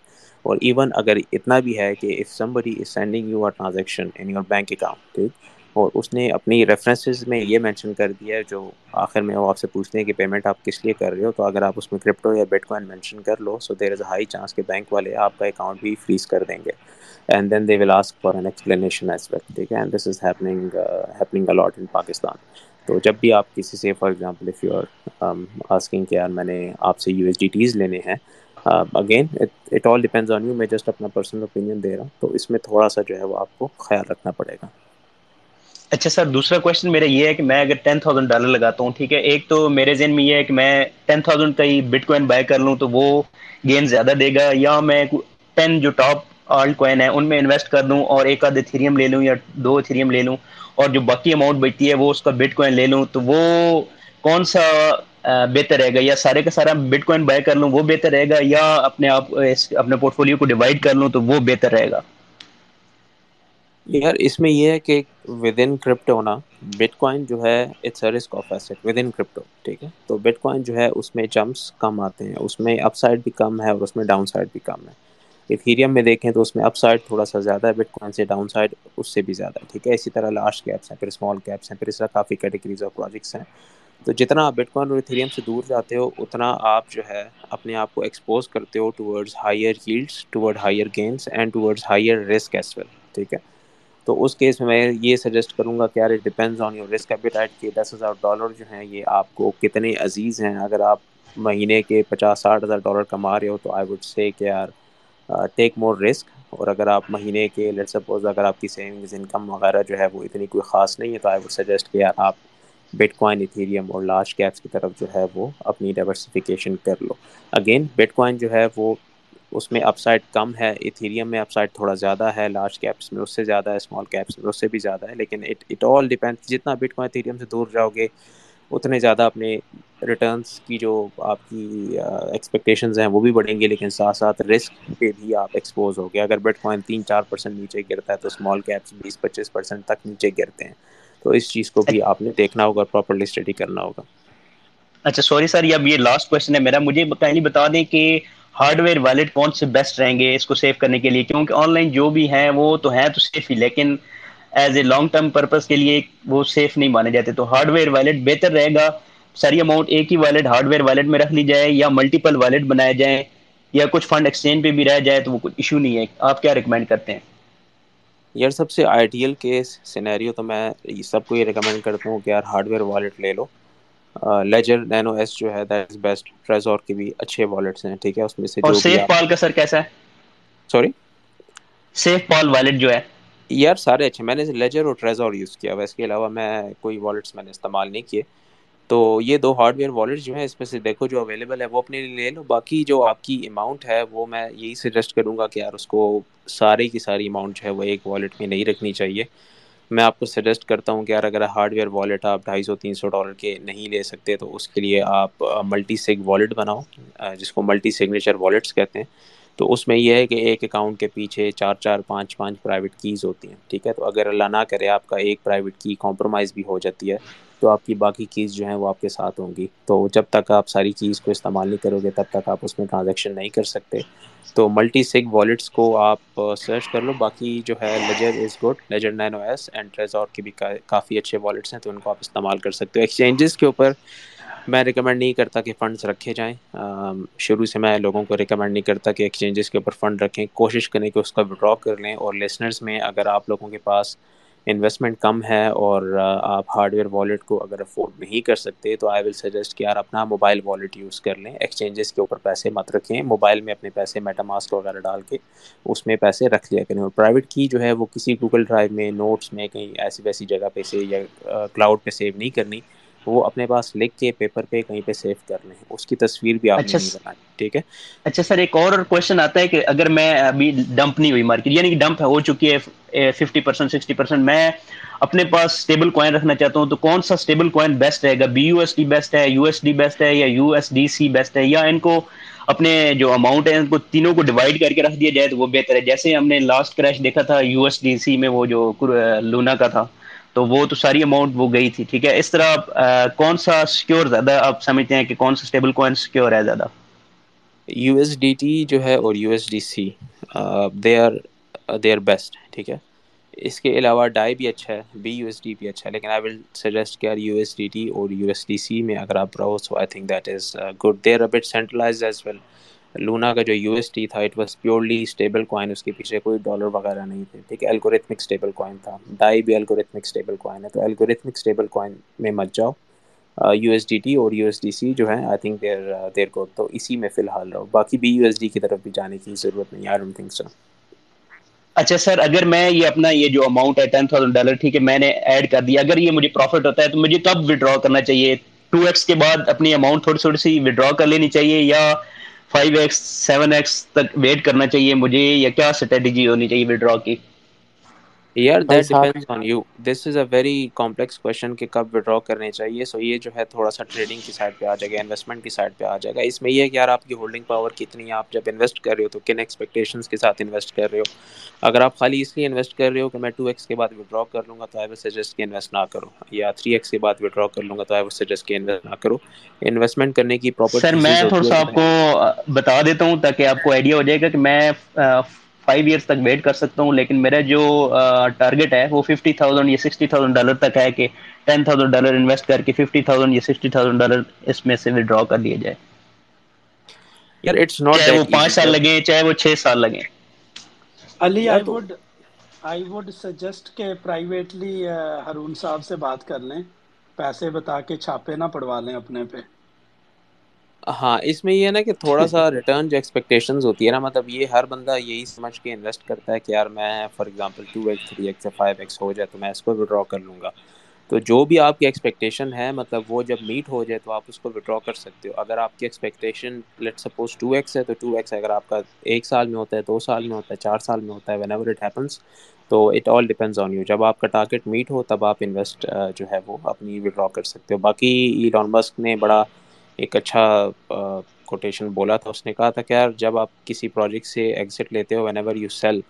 اور ایون اگر اتنا بھی ہے کہ if somebody is sending you are transaction in your bank account ٹھیک؟ اور اس نے اپنی ریفرنسز میں یہ مینشن کر دیا ہے جو آخر میں وہ آپ سے پوچھتے ہیں کہ پیمنٹ آپ کس لیے کر رہے ہو؟ تو اگر آپ اس میں کرپٹو یا بیٹ کوائن مینشن کر لو so there is a high chance کہ بینک والے آپ کا اکاؤنٹ بھی فریز کر دیں گے. And then they will ask for an explanation as well ٹھیک ہے؟ And this is happening happening a lot in Pakistan تو جب بھی آپ کسی سے for example if you are asking کہ یار میں نے آپ سے یو ایس ڈی ٹیز لینے ہیں again it all depends on you میں جسٹ اپنا پرسنل اوپینین دے رہا ہوں، تو اس میں تھوڑا سا جو ہے وہ آپ کو خیال رکھنا پڑے گا۔ اچھا سر، دوسرا کوشچن میرا یہ ہے کہ میں اگر ٹین تھاؤزینڈ ڈالر لگاتا ہوں، ٹھیک ہے؟ ایک تو میرے ذہن میں یہ ہے کہ میں ٹین تھاؤزینڈ کا ہی بٹ کوائن بائی کر لوں تو وہ گین زیادہ دے گا، یا میں ٹین جو ٹاپ آلٹ کوائن ہے ان میں انویسٹ کر دوں اور ایک آدھ ایتھیریم لے لوں یا دو ایتھیریم لے لوں اور جو باقی اماؤنٹ بچتی ہے وہ اس کا بٹ کوائن لے لوں تو وہ کون سا بہتر رہے گا؟ یا سارے کا سارا بٹ کوائن بائی کر لوں وہ بہتر رہے گا یا اپنے آپ اپنے پورٹ فولیو کو ڈیوائڈ کر لوں تو وہ بہتر رہے گا؟ یار، اس میں یہ ہے کہ ود ان کرپٹو نا بٹ کوائن جو ہے it's risk of asset within crypto ٹھیک ہے؟ تو بٹ کوائن جو ہے، اس میں جمپس کم آتے ہیں، اس میں اپ سائڈ بھی کم ہے اور اس میں ڈاؤن سائڈ بھی کم ہے۔ ایتھیریم میں دیکھیں تو اس میں اپ سائڈ تھوڑا سا زیادہ ہے بٹ کوائن سے ڈاؤن سائڈ اس سے بھی زیادہ ہے، ٹھیک ہے؟ اسی طرح لارج کیپس ہیں، پھر اسمال کیپس ہیں، پھر اس طرح کافی کیٹیگریز آف پروجیکٹس ہیں۔ تو جتنا آپ بٹ کوائن اور ایتھیریم سے دور جاتے ہو، اتنا آپ جو ہے، اپنے آپ کو ایکسپوز کرتے ہو towards higher yields toward higher gains and towards higher risk as well ٹھیک ہے؟ تو اس کیس میں میں یہ سجیسٹ کروں گا کہ یار it depends on your risk appetite کہ دس ہزار ڈالر جو ہیں یہ آپ کو کتنے عزیز ہیں۔ اگر آپ مہینے کے پچاس ساٹھ ہزار ڈالر کما رہے ہو تو آئی وڈ سے کہ یار ٹیک مور رسک اور اگر آپ مہینے کے لیٹ سپوز اگر آپ کی سیونگز انکم وغیرہ جو ہے وہ اتنی کوئی خاص نہیں ہے تو آئی وڈ سجیسٹ کہ یار آپ بٹ کوائن ایتھیریم اور لارج کیپس کی طرف جو ہے وہ اپنی ڈائورسفیکیشن کر لو۔ اگین بٹ کوائن جو ہے وہ اس میں اپ سائڈ کم ہے ایتھیریم میں اپ سائڈ تھوڑا زیادہ ہے لارج کیپس میں اس سے زیادہ ہے اسمال کیپس میں اس سے بھی زیادہ ہے، لیکن اٹ آل ڈپینڈ جتنا بٹ کوائن ایتھیریم سے دور جاؤ گے، اتنے زیادہ اپنے ریٹرنس کی جو آپ کی ایکسپیکٹیشنز ہیں وہ بھی بڑھیں گے، لیکن ساتھ ساتھ رسک پہ بھی آپ ایکسپوز ہو گے۔ اگر بٹ کوائن تین چار پرسینٹ نیچے گرتا ہے تو اسمال کیپس بیس پچیس پرسینٹ تک نیچے گرتے ہیں۔ تو اس چیز کو بھی آپ نے دیکھنا ہوگا پراپرلی اسٹڈی کرنا ہوگا۔ اچھا سوری سر، یہ اب یہ لاسٹ کوشچن ہے میرا۔ مجھے کائنڈلی بتا دیں کہ ہارڈ ویئر والیٹ کون سے بیسٹ رہیں گے اس کو سیو کرنے کے لیے؟ کیونکہ آن لائن جو بھی ہیں وہ تو ہیں تو سیف ہی، لیکن as a long term purpose کے لیے وہ سیف نہیں مانے جاتے۔ تو ہارڈ ویئر والیٹ بہتر رہے گا۔ ساری اماؤنٹ ایک ہی والیٹ ہارڈ ویئر والیٹ میں رکھ لی جائے یا ملٹیپل والیٹ بنائے جائیں یا کچھ فنڈ ایکسچینج پہ بھی رہ جائے تو وہ کوئی ایشو نہیں ہے۔ آپ کیا ریکمینڈ کرتے ہیں؟ یار، سب سے آئیڈیل کیس سینیریو تو میں سب کو یہ ریکمینڈ کرتا ہوں کہ یار ہارڈ ویئر والیٹ لے لو۔ لیجر نینو ایس جو ہے دیٹ از بیسٹ ٹریزور کے بھی اچھے والیٹس ہیں ٹھیک ہے؟ اس میں سے اور سیف پال کا سر کیسا ہے؟ سوری سیف پال والیٹ جو ہے۔ یار سارے اچھے میں نے لیجر اور ٹریزور یوز کیا ہوا اس کے علاوہ میں کوئی والیٹس میں نے استعمال نہیں کیے۔ تو یہ دو ہارڈ ویئر والیٹ جو ہیں اس میں سے دیکھو جو اویلیبل ہے وہ اپنے لیے لے لو باقی جو آپ کی اماؤنٹ ہے وہ میں یہی سجیسٹ کروں گا کہ یار اس کو ساری کی ساری اماؤنٹ جو ہے وہ ایک والیٹ میں نہیں رکھنی چاہیے۔ میں آپ کو سجیسٹ کرتا ہوں کہ یار اگر ہارڈ ویئر والیٹ آپ ڈھائی سو تین سو ڈالر کے نہیں لے سکتے تو اس کے لیے آپ ملٹی سگ والیٹ بناؤ جس کو ملٹی سگنیچر والیٹس کہتے ہیں۔ تو اس میں یہ ہے کہ ایک اکاؤنٹ کے پیچھے چار چار پانچ پانچ پرائیویٹ کیز ہوتی ہیں، ٹھیک ہے؟ تو اگر اللہ نہ کرے آپ کا ایک پرائیویٹ کی کمپرومائز بھی ہو جاتی ہے۔ تو آپ کی باقی کیز جو ہیں وہ آپ کے ساتھ ہوں گی۔ تو جب تک آپ ساری چیز کو استعمال نہیں کرو گے، تب تک آپ اس میں ٹرانزیکشن نہیں کر سکتے۔ تو ملٹی سگ والیٹس کو آپ سرچ کر لو۔ باقی جو ہے Ledger is good Ledger Nano S and Trezor کے بھی کافی اچھے والیٹس ہیں تو ان کو آپ استعمال کر سکتے ہو۔ ایکسچینجز کے اوپر میں ریکمینڈ نہیں کرتا کہ فنڈس رکھے جائیں۔ شروع سے میں لوگوں کو ریکمینڈ نہیں کرتا کہ ایکسچینجز کے اوپر فنڈ رکھیں۔ کوشش کریں کہ اس کا وڈرا کر لیں اور لیسنرز میں اگر آپ لوگوں کے پاس انویسٹمنٹ کم ہے اور آپ ہارڈ ویئر والیٹ کو اگر افورڈ نہیں کر سکتے تو آئی ول سجیسٹ کہ یار اپنا موبائل والیٹ یوز کر لیں ایکسچینجز کے اوپر پیسے مت رکھیں موبائل میں اپنے پیسے میٹا ماسک وغیرہ ڈال کے اس میں پیسے رکھ لیا کریں اور پرائیویٹ کی جو ہے وہ کسی گوگل ڈرائیو میں نوٹس میں کہیں ایسی ویسی جگہ پہ سے یا کلاؤڈ پہ سیو نہیں کرنی۔ وہ اپنے پاس لکھ کے پیپر پہ کہیں پہ سیو کر لیں۔ اس کی تصویر بھی آپ اچھا نہیں بنانی ٹھیک ہے؟ اچھا سر ایک اور کوشچن آتا ہے کہ اگر میں ابھی ڈمپ نہیں ہوئی مارکیٹ یعنی کہ ڈمپ ہو چکی ہے ففٹی پرسینٹ سکسٹی پرسینٹ میں اپنے پاس اسٹیبل کوائن رکھنا چاہتا ہوں تو کون سا اسٹیبل کوائن بیسٹ رہے گا B U S D best ہے یو ایس ڈی بیسٹ ہے یا U S D C best ہے یا ان کو اپنے جو اماؤنٹ ہے ان کو تینوں کو ڈیوائڈ کر کے رکھ دیا جائے تو وہ بہتر ہے۔ جیسے ہم نے لاسٹ کریش دیکھا تھا یو ایس ڈی سی میں وہ جو لونا کا تھا تو وہ تو ساری اماؤنٹ وہ گئی تھی، ٹھیک ہے؟ اس طرح کون سا سیکور زیادہ آپ سمجھتے ہیں کہ کون سا اسٹیبل کوائن سیکور ہے زیادہ؟ یو ایس ڈی ٹی جو ہے اور U S D C they are they are best ٹھیک ہے؟ اس کے علاوہ ڈائی بھی اچھا ہے بی یو ایس ڈی بھی اچھا ہے، لیکن آئی ول سجیسٹ کہ یو ایس ڈی ٹی اور یو ایس ڈی سی میں اگر آپ رہو so I think that is good there a bit centralize as well Luna کا جو یو ایس ڈی تھا it was purely stablecoin اس کے پیچھے کوئی ڈالر وغیرہ نہیں تھے۔ ٹھیک ہے الگوریتھمک اسٹیبل کوائن تھا۔ ڈائی بھی الگوریتھمک اسٹیبل کوائن ہے۔ تو الگوریتھمک اسٹیبل کوائن میں مت جاؤ۔ یو ایس ڈی ٹی اور یو ایس ڈی سی جو ہے آئی تھنک دیر دیر کو تو اسی میں فی الحال رہو۔ باقی بی یو ایس ڈی کی طرف بھی جانے کی ضرورت نہیں۔ آئی ڈونٹ تھنک سو اچھا سر، اگر میں یہ اپنا یہ جو اماؤنٹ ہے ٹین تھاؤزینڈ ڈالر ٹھیک ہے، میں نے ایڈ کر دیا۔ اگر یہ مجھے پروفٹ ہوتا ہے، تو مجھے کب وڈرا کرنا چاہیے۔ ٹو ایکس کے بعد اپنی اماؤنٹ تھوڑی تھوڑی سی وڈرا کر لینی چاہیے یا فائیو ایکس سیون ایکس تک ویٹ کرنا چاہیے مجھے، یا کیا اسٹریٹجی ہونی چاہیے وڈرا کی؟ یار that depends on you this is a very complex question کہ کب وڈرا کرنے چاہیے سو یہ جو ہے تھوڑا سا ٹریڈنگ کی سائڈ پہ آ جائے گا انویسٹمنٹ کی سائڈ پہ آ جائے گا اس میں یہ ہے کہ یار آپ کی ہولڈنگ پاور کتنی ہے آپ جب انویسٹ کر رہے ہو تو کن ایکسپیکٹیشنس کے ساتھ انویسٹ کر رہے ہو اگر آپ خالی اس لیے انویسٹ کر رہے ہو کہ میں ٹو ایکس کے بعد وڈرا کر لوں گا تو آئی ول سجیسٹ کہ انویسٹ نہ کرو یا تھری ایکس کے بعد وڈرا کر لوں گا تو آئی ول سجیسٹ کہ انویسٹ نہ کرو انویسٹمنٹ کرنے کی پراپر سر میں تھوڑا سا آپ کو بتا دیتا ہوں تاکہ آپ کو آئیڈیا ہو جائے گا کہ میں فائیو ایئرس تک ویٹ کر سکتا ہوں لیکن میرا جو ٹارگیٹ ہے وہ ففٹی تھاؤزینڈ یا سکسٹی تھاؤزینڈ ڈالر تک ہے کہ ٹین تھاؤزینڈ ڈالر انویسٹ کر کے ففٹی تھاؤزینڈ یا سکسٹی تھاؤزینڈ ڈالر اس میں سے ودرا کر لیا جائے۔ یار اٹس ناٹ چاہے وہ پانچ سال لگے چاہے وہ چھ سال لگے۔ Ali I would I would suggest کہ پرائیویٹلی ہارون صاحب سے بات کر لیں۔ پیسے بتا کے چھاپے نہ پڑوا لیں اپنے پہ۔ ہاں اس میں یہ ہے نا کہ تھوڑا سا ریٹرن جو ایکسپیکٹیشنز ہوتی ہے نا مطلب یہ ہر بندہ یہی سمجھ کے انویسٹ کرتا ہے کہ یار میں for example two X three X یا فائیو ایکس ہو جائے تو میں اس کو وڈرا کر لوں گا۔ تو جو بھی آپ کی ایکسپیکٹیشن ہے مطلب وہ جب میٹ ہو جائے تو آپ اس کو وڈرا کر سکتے ہو۔ اگر آپ کی expectation let's suppose two X ہے تو ٹو ایکس اگر آپ کا ایک سال میں ہوتا ہے دو سال میں ہوتا ہے چار سال میں ہوتا ہے وین ایور اٹ ہیپنس تو it all depends on you جب آپ کا ٹارگیٹ میٹ ہو تب آپ انویسٹ جو ہے وہ اپنی وڈرا کر سکتے ہو۔ باقی ایلان مسک نے بڑا ایک اچھا کوٹیشن بولا تھا، اس نے کہا تھا کہ یار، جب آپ کسی پروجیکٹ سے ایگزٹ لیتے ہو وین ایور یو سیل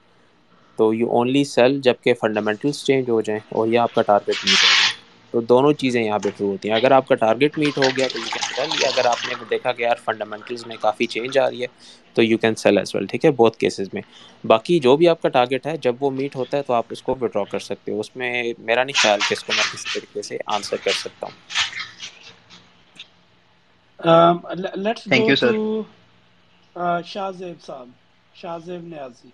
تو یو اونلی سیل جبکہ فنڈامنٹلس چینج ہو جائیں اور یہ آپ کا ٹارگیٹ میٹ ہو جائے۔ تو دونوں چیزیں یہاں پہ ٹرو ہوتی ہیں۔ اگر آپ کا ٹارگیٹ میٹ ہو گیا تو یو کین سیل یا اگر آپ نے دیکھا کہ یار فنڈامنٹلز میں کافی چینج آ رہی ہے، تو you can sell as well ٹھیک ہے؟ بہت کیسز میں۔ باقی جو بھی آپ کا ٹارگیٹ ہے، جب وہ میٹ ہوتا ہے تو آپ اس کو وڈرا کر سکتے ہو۔ اس میں میرا نہیں خیال کہ اس کو میں کسی طریقے سے آنسر کر سکتا ہوں۔ لیٹس گو ٹو شاہ زیب صاحب شاہ زیب نیازی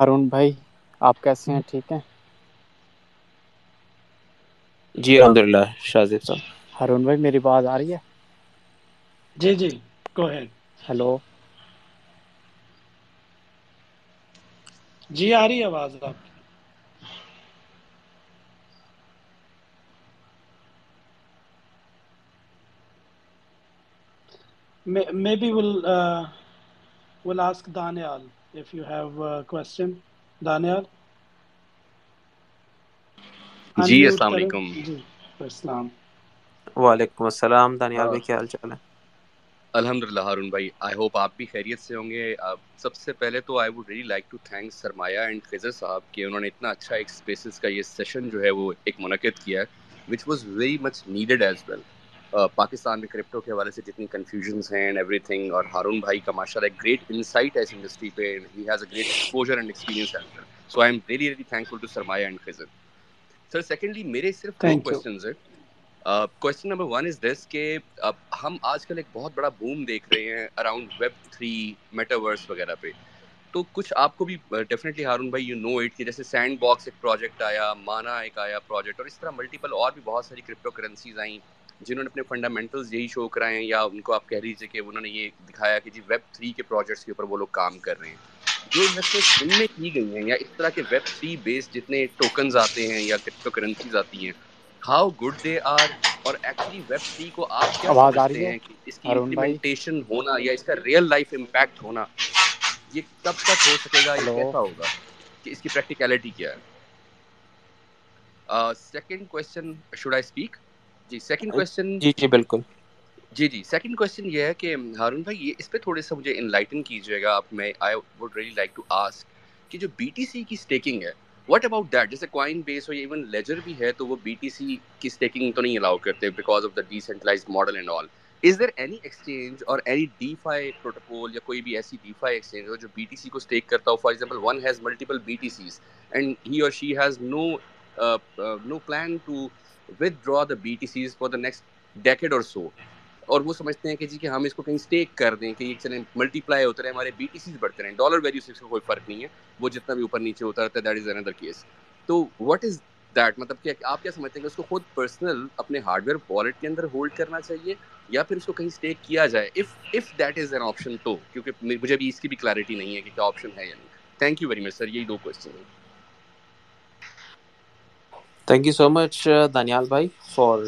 ہارون بھائی آپ کیسے ہیں ٹھیک ہیں جی الحمد للہ شاہ زیب صاحب۔ ہارون بھائی میری بات آ رہی ہے؟ جی جی گو ہیڈ ہیلو جی آ رہی ہے آواز آپ۔ Maybe we'll uh, we'll ask Daniel if you have a question. Daniel? جی السلام علیکم۔ جی السلام۔ وعلیکم السلام دانیال بھائی کیا حال چال ہے؟ الحمد للہ ہارون بھائی آئی ہوپ آپ بھی خیریت سے ہوں گے۔ سب سے پہلے تو I would really like to thank Sarmaya and Khizar صاحب کہ انہوں نے اتنا اچھا ایک اسپیسز کا یہ سیشن جو ہے وہ ایک منعقد کیا ہے which was very much needed as well Pakistan میں کرپٹو کے حوالے سے جتنی کنفیوژنس ہیں اینڈ ایوری تھنگ اور ہارون بھائی کا ماشاء اللہ گریٹ انسائٹ ہے اس انڈسٹری پہ۔ He has a great exposure and experience well so I am really really thankful to Sarmaya and Khizar sir secondly میرے صرف دو کوشچنز ہیں۔ Question number one is this کہ ہم آج کل ایک بہت بڑا بوم دیکھ رہے ہیں اراؤنڈ ویب تھری میٹاورس وغیرہ پہ۔ تو کچھ آپ کو بھی ڈیفینیٹلی ہارون بھائی یو نو اٹ کہ جیسے سینڈ باکس ایک پروجیکٹ آیا مانا ایک آیا پروجیکٹ اور اس طرح ملٹیپل اور بھی بہت ساری کرپٹو کرنسیز آئیں۔ جنہوں نے اپنے فنڈامنٹلز یہی شو کرائے ہیں یا ان کو آپ کہہ لیجیے کہ انہوں نے یہ دکھایا کہ جی ویب تھری کے پروجیکٹس کے اوپر وہ لوگ کام کر رہے ہیں۔ جو انویسٹمنٹ ان میں کی گئی ہیں یا اس طرح کے ویب تھری بیسڈ جتنے ٹوکنز آتے ہیں یا کرپٹو کرنسیز آتی ہیں ہاؤ گڈ دے آر اور ایکچولی ویب تھری کو آپ کیا سمجھتے ہیں کہ اس کی امپلیمنٹیشن ہونا یا اس کا ریئل لائف امپیکٹ ہونا یہ کب تک ہو سکے گا یا کیسا ہوگا؟ کہ اس کی پریکٹیکلٹی کیا ہے؟ Second question should I speak G second question جی جی بالکل۔ جی جی سیکنڈ کوشچن یہ ہے کہ ہارون بھائی یہ اس پہ تھوڑے سا مجھے انلائٹن کیجیے گا آپ میں I would really like to ask کہ جو بی ٹی سی کی اسٹیکنگ ہے واٹ اباؤٹ دیٹ جیسے کوائن بیس ہو یا ایون لیجر بھی ہے تو وہ بی ٹی سی کی اسٹیکنگ تو نہیں الاؤ کرتے because of the decentralize model and all is there any exchange اور اینی ڈی فائی پروٹوکول یا کوئی بھی ایسی ڈی فائی ایکسچینج ہو جو بی ٹی سی کو اسٹیک کرتا ہو؟ For example one has multiple B T Cs and he or she has no no plan to withdraw the B T Cs for the next decade or so اور وہ سمجھتے ہیں کہ جی کہ ہم اس کو کہیں اسٹیک کر دیں کہ یہ چلیں ملٹی پلائی ہوتے رہے، ہمارے بی ٹی سیز بڑھتے رہیں۔ ڈالر ویلیو سے اس کا کوئی فرق نہیں ہے۔ وہ جتنا بھی اوپر نیچے ہوتا رہتا ہے دیٹ از اندر کیس تو واٹ از دیٹ مطلب کہ آپ کیا سمجھتے ہیں کہ اس کو خود پرسنل اپنے ہارڈ ویئر والیٹ کے اندر ہولڈ کرنا چاہیے یا پھر اس کو کہیں اسٹیک کیا جائے؟ If if that is an option تو، کیونکہ مجھے ابھی اس کی بھی کلیئرٹی نہیں ہے کہ کیا آپشن ہے یا نہیں۔ Thank you very much sir یہی دو کوشچن ہیں۔ Thank you so much Daniyal بھائی for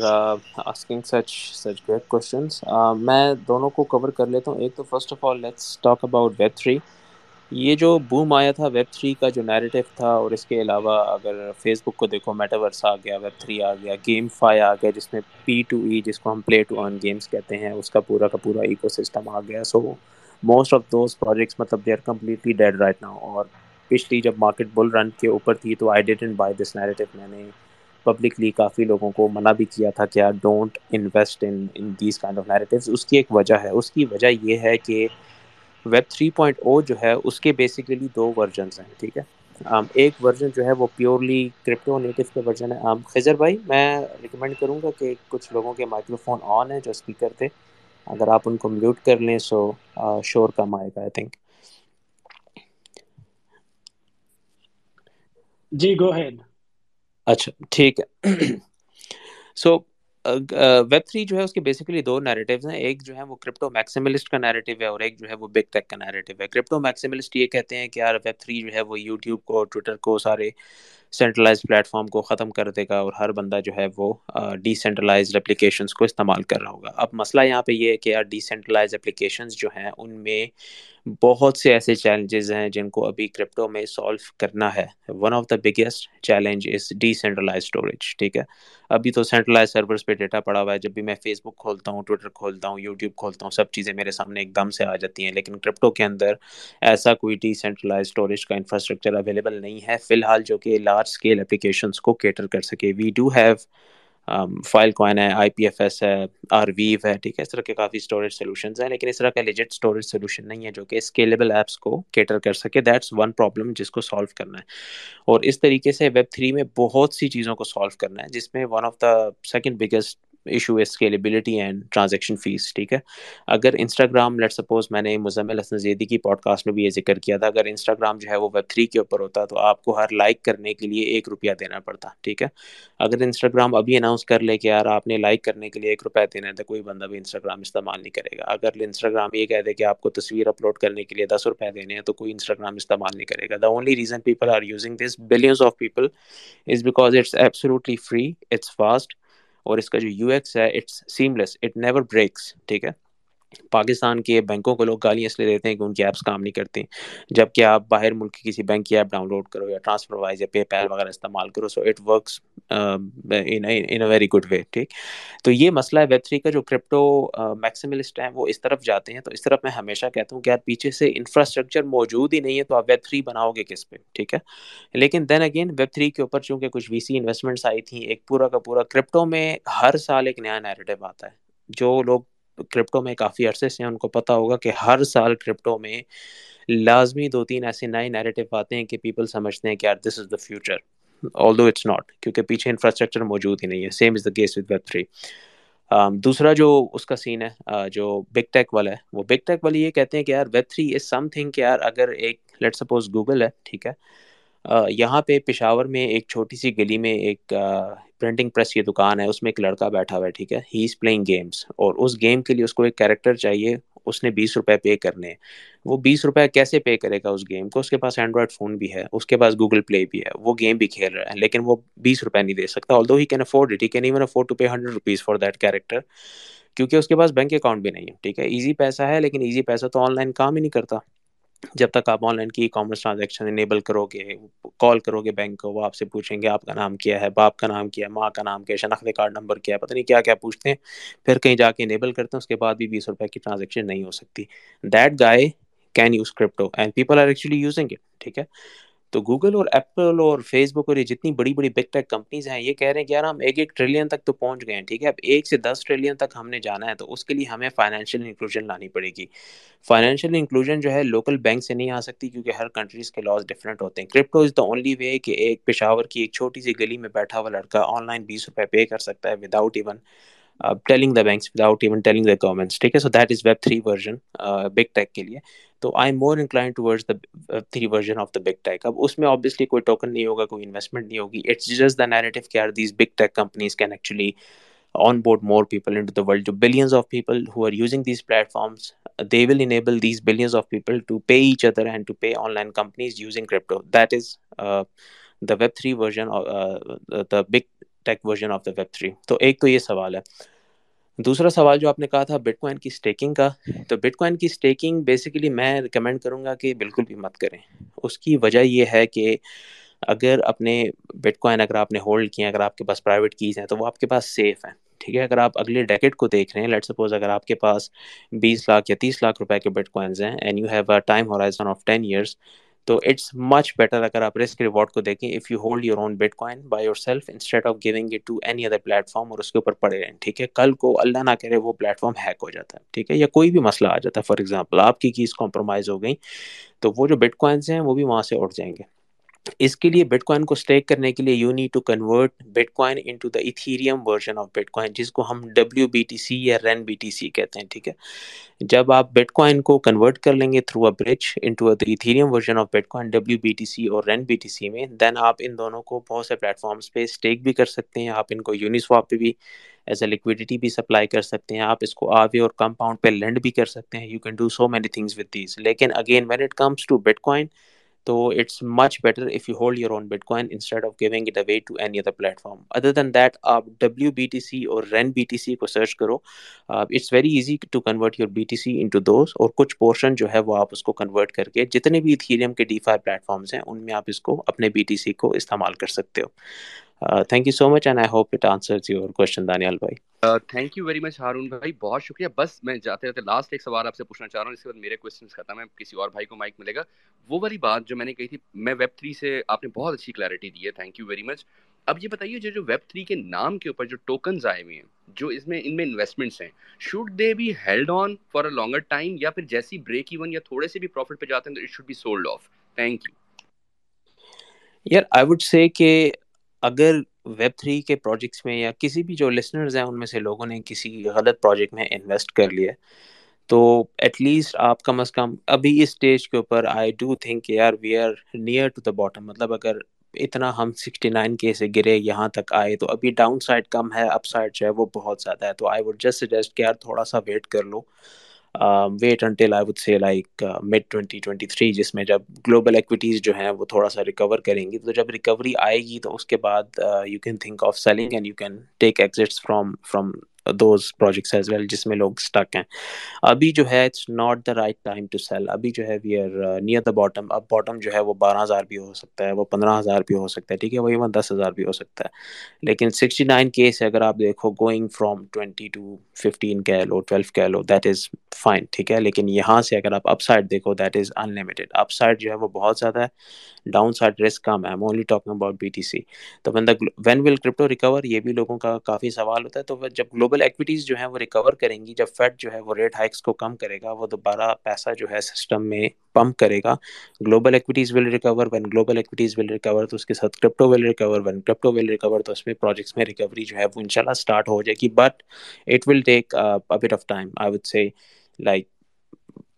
asking such such great questions میں دونوں کو کور کر لیتا ہوں ایک تو first of all let's talk about web three یہ جو بوم آیا تھا ویب تھری کا جو نیریٹو تھا اور اس کے علاوہ اگر فیس بک کو دیکھو میٹاورس آ گیا ویب تھری آ گیا گیم فائی آ گیا جس میں پی ٹو ای جس کو ہم پلے ٹو ارن گیمس کہتے ہیں اس کا پورا کا پورا ایکو سسٹم آ گیا so most of those projects مطلب they are completely dead right now اور پچھلی جب مارکیٹ بل رن کے اوپر تھی تو I didn't buy this narrative میں نے پبلکلی کافی لوگوں کو منع بھی کیا تھا کہ don't invest in these kind of narratives اس کی ایک وجہ ہے. اس کی وجہ یہ ہے کہ ویب تھری پوائنٹ او جو ہے، اس کے بیسیکلی دو ورژنس ہیں، ٹھیک ہے؟ ایک ورژن جو ہے وہ پیورلی کرپٹو نیٹو کا ورژن ہے. خضر بھائی، میں ریکمینڈ کروں گا کہ کچھ لوگوں کے مائکرو فون آن ہیں جو اسپیکر تھے. اگر آپ ان کو میوٹ کر لیں سو شور کم آئے گا I think G go head اچھا ٹھیک ہے۔ سو ویب تھری جو ہے، اس کے بیسیکلی دو نیریٹیوز ہیں۔ ایک جو ہے، وہ کرپٹو میکسیملسٹ کا نیریٹیو ہے اور ایک جو ہے، وہ بگ ٹیک کا نیریٹیو ہے۔ کرپٹو میکسیملسٹ یہ کہتے ہیں کہ یار ویب تھری جو ہے، وہ یوٹیوب کو ٹویٹر کو سارے سینٹرلائز پلیٹ فارم کو ختم کر دے گا اور ہر بندہ جو ہے وہ ڈی سینٹرلائز اپلیکیشنس کو استعمال کر رہا ہوگا۔ اب مسئلہ یہاں پہ یہ ہے کہ یار ڈی سینٹرلائز اپلیکیشنس جو ہیں ان میں بہت سے ایسے چیلنجز ہیں جن کو ابھی کرپٹو میں سالو کرنا ہے۔ One of the biggest challenge is decentralize storage ٹھیک ہے؟ ابھی تو سینٹرلائز سرورس پہ ڈیٹا پڑا ہوا ہے۔ جب بھی میں فیس بک کھولتا ہوں ٹویٹر کھولتا ہوں یوٹیوب کھولتا ہوں، سب چیزیں میرے سامنے ایک دم سے آ جاتی ہیں۔ لیکن کرپٹو کے اندر ایسا کوئی ڈی سینٹرلائز اسٹوریج کا انفراسٹرکچر اویلیبل نہیں ہے۔ فی الحال جو کہ لارج اسکیل اپلیکیشنس کو کیٹر کر سکے. We do have file coin ہے آئی پی ایف ایس ہے آر ویو ہے، ٹھیک ہے؟ اس طرح کے کافی اسٹوریج سولوشنز ہیں، لیکن اس طرح کا لیجٹ اسٹوریج سولوشن نہیں ہے جو کہ اسکیلیبل ایپس کو کیٹر کر سکے. دیٹس ون پرابلم جس کو سالو کرنا ہے. اور اس طریقے سے ویب تھری میں بہت سی چیزوں کو سالو کرنا ہے، جس میں one of the second biggest issue ہے اسکیلیبلٹی اینڈ ٹرانزیکشن فیس ٹھیک ہے؟ اگر انسٹاگرام لیٹ سپوز میں نے مزمل حسن زیدی کی پوڈ کاسٹ میں بھی یہ ذکر کیا تھا، اگر انسٹاگرام جو ہے وہ ویب تھری کے اوپر ہوتا تو آپ کو ہر لائک کرنے کے لیے ایک روپیہ دینا پڑتا، ٹھیک ہے؟ اگر انسٹاگرام ابھی اناؤنس کر لے کہ یار آپ نے لائک کرنے کے لیے ایک روپیہ دینا ہے تو کوئی بندہ بھی انسٹاگرام استعمال نہیں کرے گا۔ اگر انسٹاگرام یہ کہہ دے کہ آپ کو تصویر اپلوڈ کرنے کے لیے دس روپے دینے ہیں تو کوئی انسٹاگرام استعمال نہیں کرے گا۔ The only reason people are using this billions of people is because it's absolutely free it's fast اور اس کا جو یو ایکس ہے it's seamless it never breaks ٹھیک ہے؟ پاکستان کے بینکوں کو لوگ گالیاں اس لیے دیتے ہیں کہ ان کی ایپس کام نہیں کرتی جبکہ آپ باہر ملک کی کسی بینک کی ایپ ڈاؤن لوڈ کرو یا ٹرانسفر وائز یا پے پیل وغیرہ استعمال کرو so it works in a very good way ٹھیک؟ تو یہ مسئلہ ہے ویب تھری کا جو کرپٹو میکسیملسٹ uh, ہیں وہ اس طرف جاتے ہیں۔ تو اس طرف میں ہمیشہ کہتا ہوں کہ یار پیچھے سے انفراسٹرکچر موجود ہی نہیں ہے تو آپ ویب تھری بناؤ گے کس پہ، ٹھیک ہے؟ لیکن دین اگین ویب تھری کے اوپر چونکہ کچھ وی سی انویسٹمنٹس آئی تھیں، ایک پورا کا پورا کرپٹو میں ہر سال ایک نیا نیریٹو آتا ہے۔ جو لوگ کرپٹو میں کافی عرصے سے ہیں۔ ان کو پتہ ہوگا کہ ہر سال کرپٹو میں لازمی دو تین ایسے نئے نیریٹو آتے ہیں کہ پیپل سمجھتے ہیں کہ یار this is the future although it's not کیونکہ پیچھے انفراسٹرکچر موجود ہی نہیں ہے۔ Same is the case with web three دوسرا جو اس کا سین ہے جو بگ ٹیک والا ہے، وہ بگ ٹیک والے یہ کہتے ہیں کہ یار web three is something کہ یار اگر ایک لیٹ سپوز گوگل ہے، ٹھیک ہے یہاں پہ پشاور میں ایک چھوٹی سی گلی میں ایک پرنٹنگ پریس کی دکان ہے، اس میں ایک لڑکا بیٹھا ہوا ہے، ٹھیک ہے؟ ہی از پلئنگ گیمس اور اس گیم کے لیے اس کو ایک کیریکٹر چاہیے، اس نے بیس روپے پے کرنے ہیں۔ وہ بیس روپے کیسے پے کرے گا اس گیم کو؟ اس کے پاس اینڈرائڈ فون بھی ہے، اس کے پاس گوگل پلے بھی ہے، وہ گیم بھی کھیل رہا ہے، لیکن وہ بیس روپے نہیں دے سکتا۔ Although he can afford it he can even afford to pay hundred rupees for that character کیونکہ اس کے پاس بینک اکاؤنٹ بھی نہیں ہے، ٹھیک ہے؟ ایزی پیسہ ہے، لیکن ایزی پیسہ تو آن لائن کام ہی نہیں کرتا۔ جب تک آپ آن لائن کی کامرس ٹرانزیکشن انیبل کرو گے کال کرو گے بینک کو، وہ آپ سے پوچھیں گے آپ کا نام کیا ہے، باپ کا نام کیا ہے، ماں کا نام کیا ہے، شناخت کارڈ نمبر کیا ہے، پتہ نہیں کیا کیا پوچھتے ہیں۔ پھر کہیں جا کے انیبل کرتے ہیں، اس کے بعد بھی بیس روپے کی ٹرانزیکشن نہیں ہو سکتی۔ That guy can use crypto and people are actually using it ٹھیک ہے؟ تو گوگل اور ایپل اور فیس بک اور یہ جتنی بڑی بڑی بگ ٹیک کمپنیز ہیں، یہ کہہ رہے ہیں کہ یار ہم ایک ایک ٹریلین تک تو پہنچ گئے ہیں، ٹھیک ہے؟ اب ایک سے دس ٹریلین تک ہم نے جانا ہے، تو اس کے لیے ہمیں فائنینشیل انکلوژن لانی پڑے گی۔ فائنینشیل انکلوژن جو ہے لوکل بینک سے نہیں آ سکتی کیونکہ ہر کنٹریز کے لاز ڈفرینٹ ہوتے ہیں۔ کرپٹو از دا اونلی وے کہ ایک پشاور کی ایک چھوٹی سی گلی میں بیٹھا ہوا لڑکا آن لائن بیس روپے پے کر سکتا ہے without even telling the banks without even telling the governments ٹھیک ہے so that is web three version big tech کے لیے تو I am more incline towards the three version of the big tech اب اس میں آبویسلی کوئی token نہیں ہوگا کوئی انویسٹمنٹ نہیں ہوگی اٹس جسٹ دا نیریٹو کہ are these big tech companies can actually onboard more people into the world جو billions of people who are using these platforms they will enable these billions of people to pay each other and to pay online companies using crypto that is the web three version the big tech version of the web three تو ایک تو یہ سوال ہے۔ دوسرا سوال جو آپ نے کہا تھا بٹ کوائن کی اسٹیکنگ کا، تو بٹ کوائن کی اسٹیکنگ بیسیکلی میں ریکمینڈ کروں گا کہ بالکل بھی مت کریں۔ اس کی وجہ یہ ہے کہ اگر اپنے بٹ کوائن اگر آپ نے ہولڈ کیے ہیں اگر آپ کے پاس پرائیویٹ کیز ہیں، تو وہ آپ کے پاس سیف ہیں۔ ٹھیک ہے، اگر آپ اگلے ڈیکٹ کو دیکھ رہے ہیں لیٹ سپوز اگر آپ کے پاس بیس لاکھ یا تیس لاکھ روپے کے بٹ کوائنز ہیں and you have a time horizon of ten years تو اٹس مچ بیٹر اگر آپ رسک ریوارڈ کو دیکھیں if you hold your own bitcoin by yourself instead of giving it to any other platform اور اس کے اوپر پڑے رہیں، ٹھیک ہے؟ کل کو اللہ نہ کرے وہ پلیٹ فارم ہیک ہو جاتا ہے، ٹھیک ہے؟ یا کوئی بھی مسئلہ آ جاتا ہے فار ایگزامپل آپ کی کیز کمپرومائز ہو گئیں تو وہ جو بٹ کوائنس ہیں وہ بھی وہاں سے اٹھ جائیں گے۔ اس کے لیے بٹ کوائن کو اسٹیک کرنے کے لیے you need to convert bitcoin into the Ethereum version of bitcoin جس کو ہم ڈبلیو بی ٹی سی یا رین بی ٹی سی کہتے ہیں، ٹھیک ہے؟ جب آپ بٹ کوائن کو کنورٹ کر لیں گے through a bridge into Ethereum version of bitcoin W B T C or ren B T C میں دین آپ ان دونوں کو بہت سے پلیٹ فارمس پہ اسٹیک بھی کر سکتے ہیں، آپ ان کو یونیسواپ پہ بھی ایز اے لیکویڈیٹی بھی سپلائی کر سکتے ہیں، آپ اس کو آوے اور کمپاؤنڈ پہ لینڈ بھی کر سکتے ہیں you can do so many things with these لیکن again when it comes to bitcoin تو it's much better if you hold your own bitcoin instead of giving it away to any other platform other than that آپ W B T C or ren B T C کو search کرو it's very easy to convert your B T C into those اور کچھ portion جو ہے وہ آپ اس کو کنورٹ کر کے جتنے بھی تھیریم کے ڈی فائی پلیٹفارمس ہیں ان میں آپ اس کو اپنے بی ٹی سی کو استعمال کر سکتے ہو thank you so much and I hope it answer your question Daniyal بھائی thank you very much Haroon بھائی بہت شکریہ بس میں جاتے جاتے لاسٹ ایک سوال آپ سے پوچھنا چاہ رہا ہوں اس کے بعد میرے کوشچن ختم ہے کسی اور بھائی کو مائک ملے گا وہ والی بات جو میں نے کہی تھی میں ویب تھری سے آپ نے بہت اچھی کلیئرٹی دی ہے تھینک یو ویری مچ اب یہ بتائیے جو جو ویب تھری کے نام کے اوپر جو ٹوکنز آئے ہوئے ہیں جو اس میں ان میں انویسٹمنٹس ہیں should they be held on for a longer time یا پھر جیسی بریک ایون یا تھوڑے سے بھی پروفٹ پہ جاتے ہیں تو it should be sold off thank you یار آئی وڈ سے کہ اگر ویب تھری کے پروجیکٹس میں یا کسی بھی جو لسنرز ہیں، ان میں سے لوگوں نے کسی غلط پروجیکٹ میں انویسٹ کر لیا، تو ایٹ لیسٹ آپ کم از کم ابھی اس اسٹیج کے اوپر آئی ڈو تھنک یار we are near to the bottom مطلب اگر اتنا ہم سکسٹی نائن کے سے گرے، یہاں تک آئے، تو ابھی ڈاؤن سائڈ کم ہے اپ سائڈ جو ہے وہ بہت زیادہ ہے۔ تو آئی وڈ جسٹ سجیسٹ کہ یار، تھوڑا سا ویٹ کر لو۔ Wait until I would say like mid twenty twenty three جس میں جب گلوبل ایکویٹیز جو ہیں وہ تھوڑا سا ریکور کریں گی، تو جب ریکوری آئے گی، تو اس کے بعد you can think of selling and you can take exits from from those projects as well جس میں لوگ اسٹک ہیں۔ ابھی جو ہے it's not the right time to sell ابھی جو ہے we are near the bottom اب باٹم جو ہے، وہ بارہ ہزار بھی ہو سکتا ہے، وہ پندرہ ہزار بھی ہو سکتا ہے، ٹھیک ہے؟ وہ ایون دس ہزار بھی ہو سکتا ہے۔ لیکن سکسٹی نائن کے سے اگر آپ دیکھو going from twenty to fifteen کہہ لو ٹویلو کہہ لو دیٹ از فائن ٹھیک ہے۔ لیکن یہاں سے اگر آپ اپ سائڈ دیکھو that is unlimited upside جو ہے وہ بہت زیادہ ہے۔ ڈاؤن سائڈ رسک کم ہے۔ Only talking about B T C تو when the when will crypto recover یہ بھی لوگوں کا کافی سوال ہوتا ہے۔ تو جب گلوبل ایکویٹیز جو ہیں وہ ریکور کریں گی، جب فیڈ جو ہے وہ ریٹ ہائکس کو کم کرے گا، وہ دوبارہ پیسہ جو ہے سسٹم میں پمپ کرے گا۔ Global equities will recover when global equities will recover تو اس کے ساتھ crypto will recover when crypto will recover تو اس میں پروجیکٹس میں ریکوری جو ہے وہ ان شاء اللہ اسٹارٹ ہو جائے گی۔ But it will take bit of time I would say like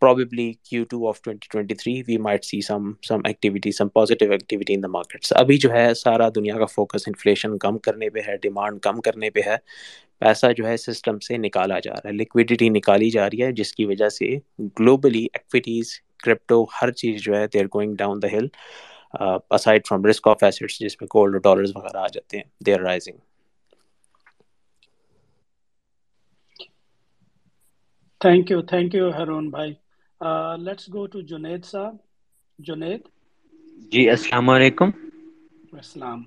probably Q2 of 2023 we might see some some activity some positive activity in the markets. ابھی جو ہے سارا دنیا کا فوکس انفلیشن کم کرنے پہ ہے ڈیمانڈ کم کرنے پہ ہے پیسہ جو ہے سسٹم سے نکالا جا رہا ہے لیکویڈیٹی نکالی جا رہی ہے جس کی وجہ سے گلوبلی ایکویٹیز کرپٹو ہر چیز جو ہے دیر going down the hill aside from risk off assets جس میں گولڈ ڈالرز وغیرہ آ جاتے ہیں they are rising thank you thank you Haroon بھائی لیٹس گو ٹو جنید صاحب جنید جی السلام علیکم۔ السلام۔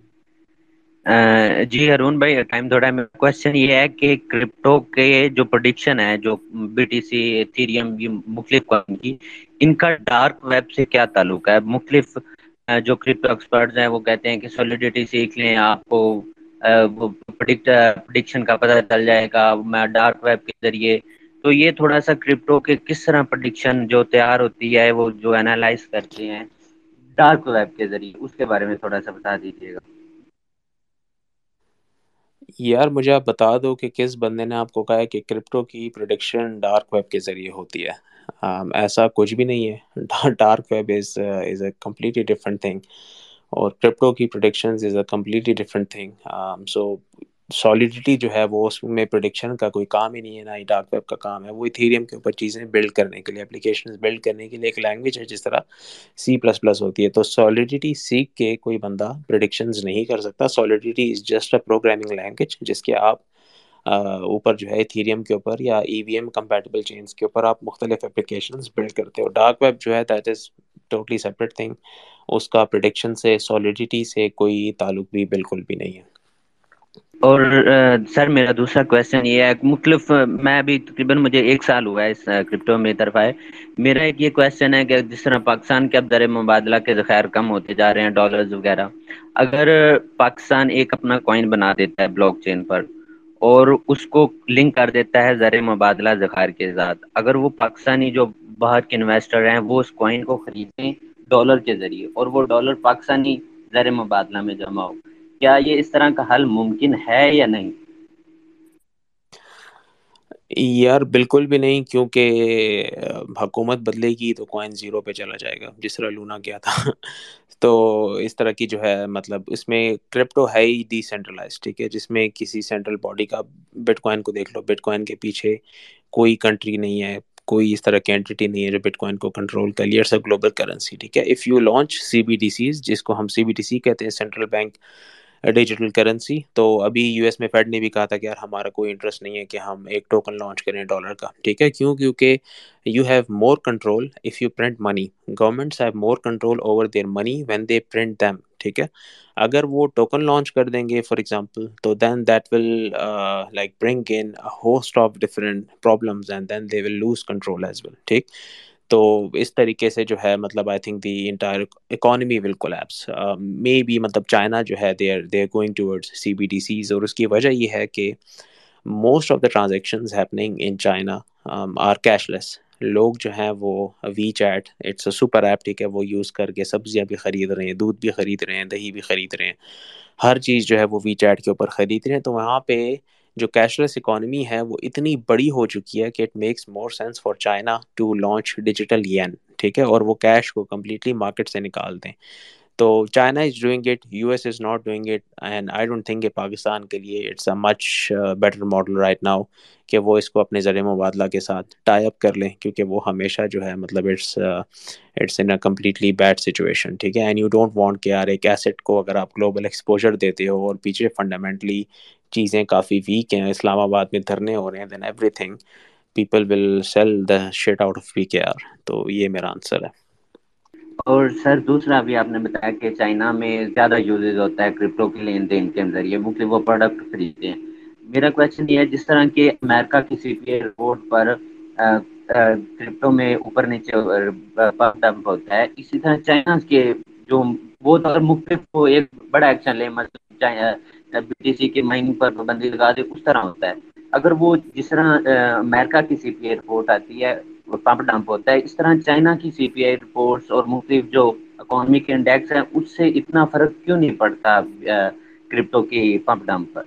جی ارون بھائی ٹائم تھوڑا ہے۔ کوشچن یہ ہے کہ کرپٹو کے جو پروڈکشن ہے جو بی ٹی سی ایتھیریم مختلف قسم کی ان کا ڈارک ویب سے کیا تعلق ہے؟ مختلف جو کرپٹو ایکسپرٹس ہیں وہ کہتے ہیں کہ سولیڈیٹی سیکھ لیں آپ کو پرڈکشن کا پتہ چل جائے گا۔ میں ڈارک ویب کے ذریعے تو یہ تھوڑا سا کرپٹو کے کس طرح پرڈکشن جو تیار ہوتی ہے وہ جو انالائز کرتے ہیں ڈارک ویب کے ذریعے، اس کے بارے میں تھوڑا سا بتا دیجیے گا۔ یار مجھے آپ بتا دو کہ کس بندے نے آپ کو کہا ہے کہ کرپٹو کی پروڈکشن ڈارک ویب کے ذریعے ہوتی ہے۔ ایسا کچھ بھی نہیں ہے۔ Dark web is is a completely different thing اور کرپٹو کی productions is a completely different thing so solidity جو ہے وہ اس میں پروڈکشن کا کوئی کام ہی نہیں ہے، نہ ہی ڈارک ویب کا کام ہے۔ وہ ایتھیریم کے اوپر چیزیں بلڈ کرنے کے لیے اپلیکیشن بلڈ کرنے کے لیے ایک لینگویج ہے جس طرح سی پلس پلس ہوتی ہے۔ تو سالیڈیٹی سیکھ کے کوئی بندہ پروڈکشنز نہیں کر سکتا۔ Solidity is just a programming language جس کے آپ اوپر جو ہے ایتھیریم کے اوپر یا E V M compatible chains کے اوپر آپ مختلف اپلیکیشنز بلڈ کرتے ہو۔ ڈارک ویب جو ہے that is totally separate thing اس کا پروڈکشن سے سالیڈیٹی سے کوئی تعلق بھی بالکل بھی نہیں ہے۔ اور سر، میرا دوسرا کویشچن یہ ہے، مختلف، میں ابھی تقریباً مجھے ایک سال ہوا ہے اس کرپٹو میں طرف آئے۔ میرا ایک یہ کویشچن ہے کہ جس طرح پاکستان کے اب در مبادلہ کے ذخائر کم ہوتے جا رہے ہیں ڈالرز وغیرہ، اگر پاکستان ایک اپنا کوائن بنا دیتا ہے بلاک چین پر اور اس کو لنک کر دیتا ہے زر مبادلہ ذخائر کے ساتھ، اگر وہ پاکستانی جو باہر کے انویسٹر ہیں وہ اس کوائن کو خریدیں ڈالر کے ذریعے اور وہ ڈالر پاکستانی زر مبادلہ میں جمع ہو کیا یہ اس طرح کا حل ممکن ہے یا نہیں؟ یار بالکل بھی نہیں، کیونکہ حکومت بدلے گی تو کوائن زیرو پہ چلا جائے گا، جس طرح لونا کیا تھا۔ تو اس طرح کی جو ہے مطلب اس میں کرپٹو ہے ہی ڈی سینٹرلائز ٹھیک ہے؟ جس میں کسی سینٹرل باڈی کا بٹ کوائن کو دیکھ لو بٹ کوائن کے پیچھے کوئی کنٹری نہیں ہے، کوئی اس طرح کی اینٹی نہیں ہے جو بٹ کوائن کو کنٹرول کر لیے گلوبل کرنسی ٹھیک ہے؟ If you launch C B D Cs جس کو ہم سی بی ڈی سی کہتے ہیں سینٹرل بینک ڈیجیٹل کرنسی تو ابھی یو ایس میں فیڈ نے بھی کہا تھا کہ یار ہمارا کوئی انٹرسٹ نہیں ہے کہ ہم ایک ٹوکن لانچ کریں ڈالر کا۔ ٹھیک ہے؟ کیوں؟ کیونکہ you have more control if you print money governments have more control over their money when they print them ٹھیک ہے؟ اگر وہ ٹوکن لانچ کر دیں گے فار ایگزامپل تو then that will like bring in host of different problems and then they will lose control as well ٹھیک؟ تو اس طریقے سے جو ہے مطلب I think the entire economy will collapse maybe مطلب چائنا جو ہے they are they are going towards C B D Cs اور اس کی وجہ یہ ہے کہ most of the transactions happening in China are cashless لوگ جو ہیں وہ WeChat it's a super app ٹھیک ہے، وہ یوز کر کے سبزیاں بھی خرید رہے ہیں، دودھ بھی خرید رہے ہیں، دہی بھی خرید رہے ہیں۔ ہر چیز جو ہے وہ وی چیٹ کے اوپر خرید رہے ہیں۔ تو وہاں پہ جو کیش لیس اکانومی ہے وہ اتنی بڑی ہو چکی ہے کہ it makes more sense for China to launch digital yuan ٹھیک ہے؟ اور وہ کیش کو کمپلیٹلی مارکیٹ سے نکال دیں۔ تو China is doing it U S is not doing it and I don't think کہ پاکستان کے لیے it's a much better model right now کہ وہ اس کو اپنے ذریعے مبادلہ کے ساتھ ٹائی اپ کر لیں، کیونکہ وہ ہمیشہ جو ہے مطلب it's it's in a completely bad situation ٹھیک ہے؟ اینڈ یو ڈونٹ وانٹ کہ یار ایک ایسٹ کو اگر آپ گلوبل ایکسپوجر دیتے ہو اور پیچھے فنڈامنٹلی چیزیں کافی ویک ہیں، اسلام آباد میں دھرنے ہو رہے ہیں then everything people will sell the shit out of V K R تو یہ میرا آنسر ہے۔ اور سر دوسرا بھی آپ نے بتایا کہ چائنا میں زیادہ یوزز ہوتا ہے کرپٹو کے لین دین کے ذریعے، مختلف وہ پروڈکٹ خریدتے ہیں۔ میرا کوشچن یہ ہے، جس طرح کہ امریکہ کی سی پی پر کرپٹو میں اوپر نیچے ڈمپ ہوتا ہے۔ اسی طرح چائنا کے جو وہ تو اگر مختلف کو ایک بڑا ایکشن لے مطلب بی ٹی سی کے مائننگ پر پابندی لگا دے، اس طرح ہوتا ہے۔ اگر وہ جس طرح امریکہ کی سی پی آئی رپورٹ آتی ہے پمپ ڈمپ ہوتا ہے۔ اس طرح چائنا کی سی پی آئی رپورٹس اور مختلف جو اکانومک انڈیکس ہیں، اس سے اتنا فرق کیوں نہیں پڑتا کرپٹو کی پمپ ڈمپ پر؟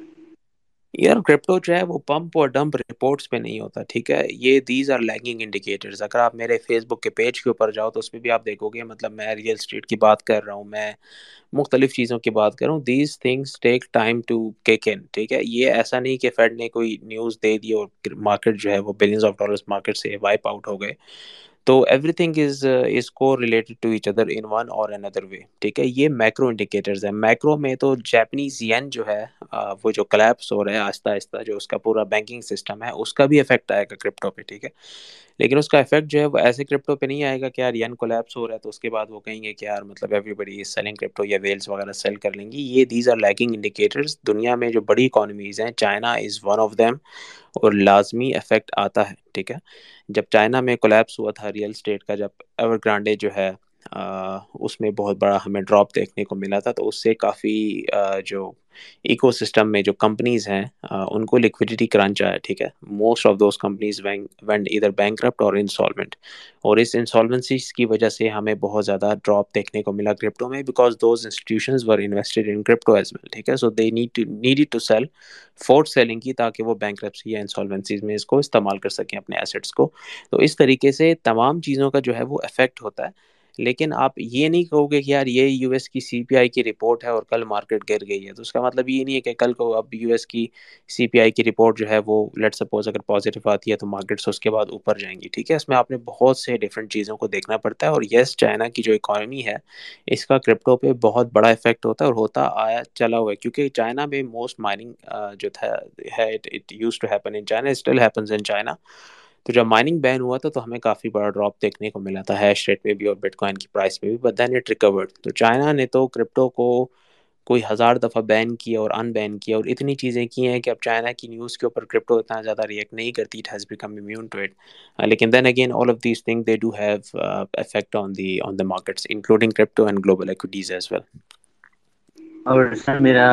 یار کرپٹو جو ہے وہ پمپ اور ڈمپ رپورٹس پہ نہیں ہوتا، ٹھیک ہے؟ یہ دیز آر لیگنگ انڈیکیٹرز اگر آپ میرے فیس بک کے پیج کے اوپر جاؤ تو اس پہ بھی آپ دیکھو گے مطلب میں ریئل اسٹیٹ کی بات کر رہا ہوں، میں مختلف چیزوں کی بات کر رہا ہوں۔ These things take time to kick in ٹھیک ہے؟ یہ ایسا نہیں کہ فیڈ نے کوئی نیوز دے دی اور مارکیٹ جو ہے وہ بلینس آف ڈالرس مارکیٹ سے وائپ آؤٹ ہو گئے۔ تو thing is is correlated to each other in one or in other وے ٹھیک ہے؟ یہ میکرو انڈیکیٹرز ہیں. میکرو میں تو جیپنیز ین جو ہے uh, وہ جو کلیپس ہو رہا ہے آہستہ آہستہ، جو اس کا پورا بینکنگ سسٹم ہے، اس کا بھی افیکٹ آئے گا کرپٹو پہ، ٹھیک ہے؟ لیکن اس کا افیکٹ جو ہے، وہ ایسے کرپٹو پہ نہیں آئے گا کہ یار ین کولیپس ہو رہا ہے تو اس کے بعد وہ کہیں گے کہ یار مطلب ایوری بڑی سیلنگ کرپٹو یا ویلس وغیرہ سیل کر لیں گی۔ یہ دیز آر لیکنگ انڈیکیٹرز دنیا میں جو بڑی اکانومیز ہیں China is one of them اور لازمی افیکٹ آتا ہے۔ ٹھیک ہے۔ جب چائنا میں کولیپس ہوا تھا ریئل اسٹیٹ کا، جب ایور گرانڈے جو ہے اس میں بہت بڑا ہمیں ڈراپ دیکھنے کو ملا تھا، تو اس سے کافی جو ایکو سسٹم میں جو کمپنیز ہیں ان کو لکوڈیٹی کرنچ آیا، ٹھیک ہے؟ Most of those companies went either bankrupt اور انسالومنٹ اور اس انسالوینسیز کی وجہ سے ہمیں بہت زیادہ ڈراپ دیکھنے کو ملا کرپٹو میں because those institutions were invested in crypto as well ٹھیک ہے؟ So they need to need to sell forced selling کی تاکہ وہ بینک کرپسی یا انسالوینسیز میں اس کو استعمال کر سکیں اپنے ایسٹس کو۔ تو اس طریقے سے تمام چیزوں کا جو ہے وہ افیکٹ ہوتا ہے۔ لیکن آپ یہ نہیں کہو گے کہ یار یہ یو ایس کی سی پی آئی کی رپورٹ ہے اور کل مارکیٹ گر گئی ہے۔ تو اس کا مطلب یہ نہیں ہے کہ کل کو اب یو ایس کی سی پی آئی کی رپورٹ جو ہے وہ لیٹ سپوز اگر پازیٹیو آتی ہے تو مارکیٹس اس کے بعد اوپر جائیں گی، ٹھیک ہے؟ اس میں آپ نے بہت سے ڈفرینٹ چیزوں کو دیکھنا پڑتا ہے اور یس چائنا کی جو اکانومی ہے، اس کا کرپٹو پہ بہت بڑا افیکٹ ہوتا ہے اور ہوتا آیا، چلا ہوا ہے۔ کیونکہ چائنا میں موسٹ مائننگ جو تھا، ہے it use to happen in China still happens in China تو جب مائننگ بین ہوا تھا تو ہمیں کافی بڑا ڈراپ دیکھنے کو ملا تھا ہیش ریٹ میں بھی اور بٹ کوائن کی پرائس میں بھی بٹ دین اٹ ریکورڈ تو چائنا نے تو کرپٹو کو کوئی ہزار دفعہ بین کیا اور ان بین کیا اور اتنی چیزیں کی ہیں کہ اب چائنا کی نیوز کے اوپر کرپٹو اتنا زیادہ ریئیکٹ نہیں کرتی it has become immune to it لیکن then again all of these thing they do have effect on the on the markets including crypto and global equities as well اور sir, میرا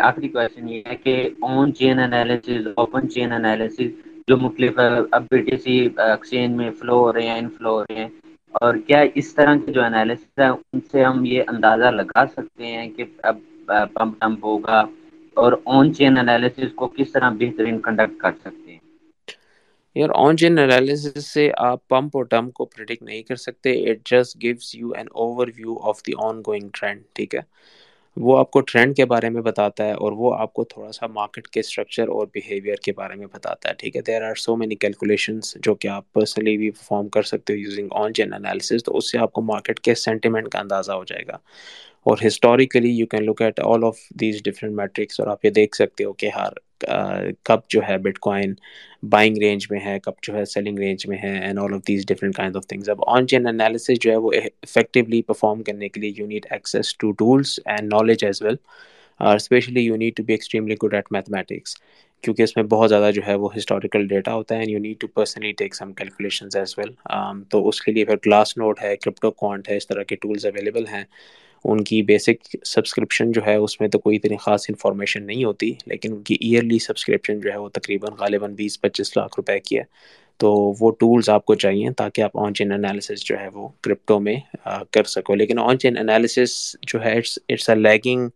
آخری question یہ ہے کہ on chain analysis open chain analysis جو مختلف اب بی ٹی سی ایکسچینج میں فلو ہو رہے ہیں ان فلو ہو رہے ہیں، اور کیا اس طرح کے جو انالیسس ہیں، ان سے ہم یہ اندازہ لگا سکتے ہیں کہ اب پمپ ٹمپ ہوگا، اور آن چین انالیسس کو کس طرح بہترین کنڈکٹ کر سکتے ہیں؟ یار آن چین انالیسس سے آپ پمپ اور ٹمپ کو پریڈکٹ نہیں کر سکتے it just gives you an overview of the ongoing trend ٹھیک ہے؟ وہ آپ کو ٹرینڈ کے بارے میں بتاتا ہے اور وہ آپ کو تھوڑا سا مارکیٹ کے اسٹرکچر اور بیہیویئر کے بارے میں بتاتا ہے، ٹھیک ہے؟ There are so many calculations جو کہ آپ پرسنلی بھی پرفارم کر سکتے ہو یوزنگ آن چین انالیسز تو اس سے آپ کو مارکیٹ کے سینٹیمنٹ کا اندازہ ہو جائے گا۔ اور historically you can look at all of these different metrics اور آپ یہ دیکھ سکتے ہو کہ ہر کب جو ہے بٹ کوائن بائنگ رینج میں ہے، کب جو ہے سیلنگ رینج میں ہے and all of these different kind of things اب آن چین انالیسز جو ہے وہ افیکٹولی پرفارم کرنے کے لیے you need access to tools and knowledge as well اور especially you need to be extremely good at mathematics کیونکہ اس میں بہت زیادہ جو ہے وہ ہسٹوریکل ڈیٹا ہوتا ہے and you need to personally take some calculations as well تو اس کے لیے پھر کلاس نوٹ ہے کرپٹو کوانٹ ہے، اس طرح کے ٹولز اویلیبل ہیں. ان کی بیسک سبسکرپشن جو ہے اس میں تو کوئی اتنی خاص انفارمیشن نہیں ہوتی، لیکن ان کی ایئرلی سبسکرپشن جو ہے وہ تقریباً غالباً بیس، پچیس لاکھ روپے کی ہے۔ تو وہ ٹولز آپ کو چاہیے تاکہ آپ آن چین انالیسس جو ہے وہ کرپٹو میں کر سکو۔ لیکن آن چین انالیسس جو ہے it's a lagging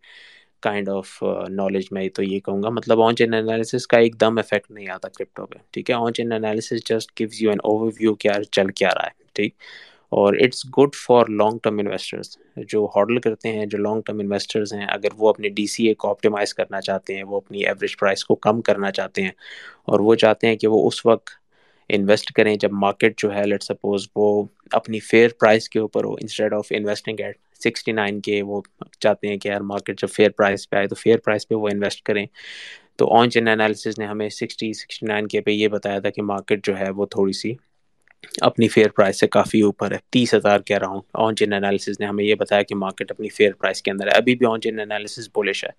kind of knowledge میں تو یہ کہوں گا۔ مطلب آن چین انالیسس کا ایک دم افیکٹ نہیں آتا کرپٹو پہ ٹھیک ہے؟ On chain analysis just gives you an overview کیا چل کیا رہا ہے، ٹھیک؟ اور it's good for long term investors جو ہاڈل کرتے ہیں، جو لانگ ٹرم انویسٹرز ہیں، اگر وہ اپنے ڈی سی اے کو آپٹیمائز کرنا چاہتے ہیں، وہ اپنی ایوریج پرائس کو کم کرنا چاہتے ہیں اور وہ چاہتے ہیں کہ وہ اس وقت انویسٹ کریں جب مارکیٹ جو ہے لیٹ سپوز وہ اپنی فیئر پرائس کے اوپر ہو instead of investing at sixty nine K وہ چاہتے ہیں کہ یار مارکیٹ جب فیئر پرائس پہ آئے تو فیئر پرائس پہ وہ انویسٹ کریں۔ تو آن چین انالیسز نے ہمیں سکسٹی سکسٹی نائن کے پہ یہ بتایا تھا کہ مارکیٹ جو ہے وہ تھوڑی سی اپنی فیئر پرائس سے کافی اوپر ہے، تیس ہزار کہہ رہا ہوں۔ آن چین انالیسز نے ہمیں یہ بتایا کہ مارکیٹ اپنی فیئر پرائس کے اندر ہے۔ ابھی بھی آن چین انالیسز بولش ہے۔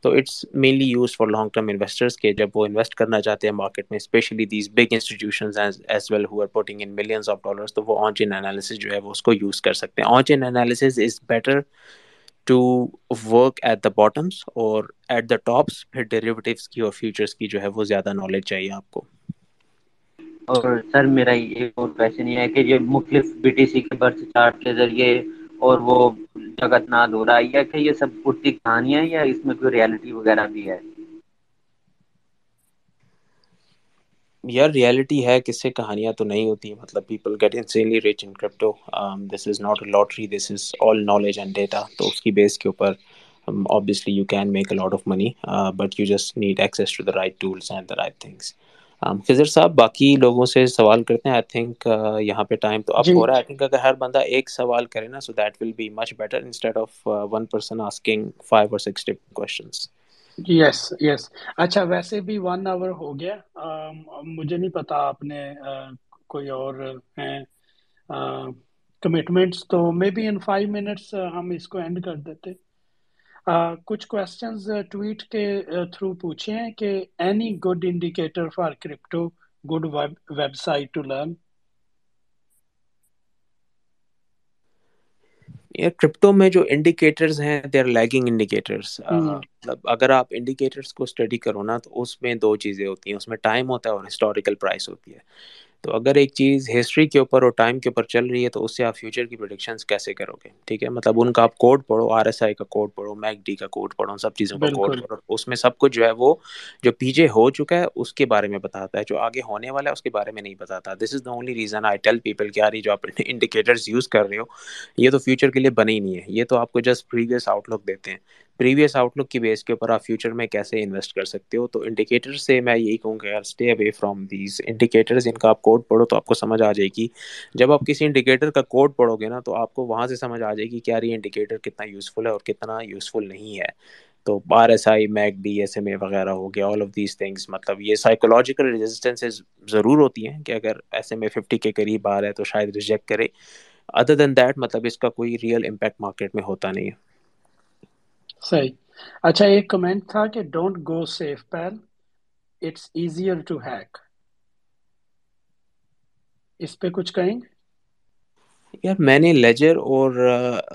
تو it's mainly use for long term investors کے جب وہ انویسٹ کرنا چاہتے ہیں مارکیٹ میں especially these big institutions as well who are putting in millions of dollars تو وہ آن چین انالیسز جو ہے وہ اس کو یوز کر سکتے ہیں۔ On chain analysis is better to work at the bottoms or at the tops پھر ڈیریویٹیوس کی اور فیوچرس کی جو ہے وہ زیادہ نالج چاہیے آپ کو۔ اور سر میرا ایک اور کوشچن یہ ہے کہ یہ مختلف بی ٹی سی کے برس چارٹ کے ذریعے اور وہ جگت ناد ہو رہا ہے۔ یا کہ یہ سب پورتی کہانیاں یا اس میں کوئی ریالٹی وغیرہ بھی ہے؟ یار ریالٹی ہے کس سے کہانیاں تو نہیں ہوتی؟ مطلب people get insanely rich in crypto this is not a lottery this is all knowledge and data تو اس کی بیس کے اوپر um, obviously you can make a lot of money uh, but you just need access to the right tools and the right things. خضر صاحب باقی لوگوں سے سوال کرتے ہیں آئی تھنک یہاں پہ ٹائم تو اب ہو رہا ہے آئی تھنک اگر ہر بندہ ایک سوال کرے نا so that will be much better instead of one person asking five or six questions yes yes اچھا ویسے بھی ون آور ہو گیا مجھے نہیں پتا آپ نے کوئی اور ہیں کمٹمنٹس تو maybe in five minutes ہم اس کو اینڈ کر دیتے کچھ کوشچنز ٹویٹ کے تھرو پوچھے ہیں کہ any good indicator for crypto good website to learn crypto میں جو انڈیکیٹرز ہیں دے آر لیگنگ انڈیکیٹرز مطلب اگر آپ انڈیکیٹرز کو اسٹڈی کرو نا تو اس میں دو چیزیں ہوتی ہیں۔ اس میں ٹائم ہوتا ہے اور ہسٹوریکل پرائس ہوتی ہے۔ تو اگر ایک چیز ہسٹری کے اوپر اور ٹائم کے اوپر چل رہی ہے تو اس سے آپ فیوچر کی پروڈکشنز کیسے کرو گے؟ ٹھیک ہے؟ مطلب ان کا آپ کوڈ پڑھو آر ایس آئی کا کوڈ پڑھو میک ڈی کا کوڈ پڑھو سب چیزوں کا کوڈ پڑھو۔ اس میں سب کچھ جو ہے وہ جو پیچھے ہو چکا ہے اس کے بارے میں بتاتا ہے۔ جو آگے ہونے والا ہے اس کے بارے میں نہیں بتاتا۔ This is the only reason I tell people کہ یار یہ جو آپ انڈیکیٹرز یوز کر رہے ہو یہ تو فیوچر کے لیے بنے ہی نہیں ہے۔ یہ تو آپ کو جسٹ پریویس آؤٹ لک دیتے ہیں۔ پریویس آؤٹ لک کی بیس کے اوپر آپ فیوچر میں کیسے انویسٹ کر سکتے ہو؟ تو انڈیکیٹر سے میں یہی کہوں کہ یار stay away from these indicators ان کا آپ کوڈ پڑھو تو آپ کو سمجھ آ جائے گی. جب آپ کسی انڈیکیٹر کا کوڈ پڑھو گے نا تو آپ کو وہاں سے سمجھ آ جائے گی کہ یار یہ انڈیکیٹر کتنا یوزفل ہے اور کتنا یوزفل نہیں ہے. تو R S I MACD S M A وغیرہ ہو گیا آل آف دیز تھنگس مطلب یہ سائیکولوجیکل ریزسٹینسز ضرور ہوتی ہیں کہ اگر ایس ایم اے ففٹی کے قریب آ رہا ہے تو شاید ریجیکٹ کرے. ادر دین دیٹ مطلب اس کا کوئی ریئل امپیکٹ مارکیٹ میں ہوتا نہیں ہے. صحیح۔ اچھا ایک کمنٹ تھا کہ don't go safe pen it's easier to hack اس پہ کچھ کہیں؟ گے یار میں نے لیجر اور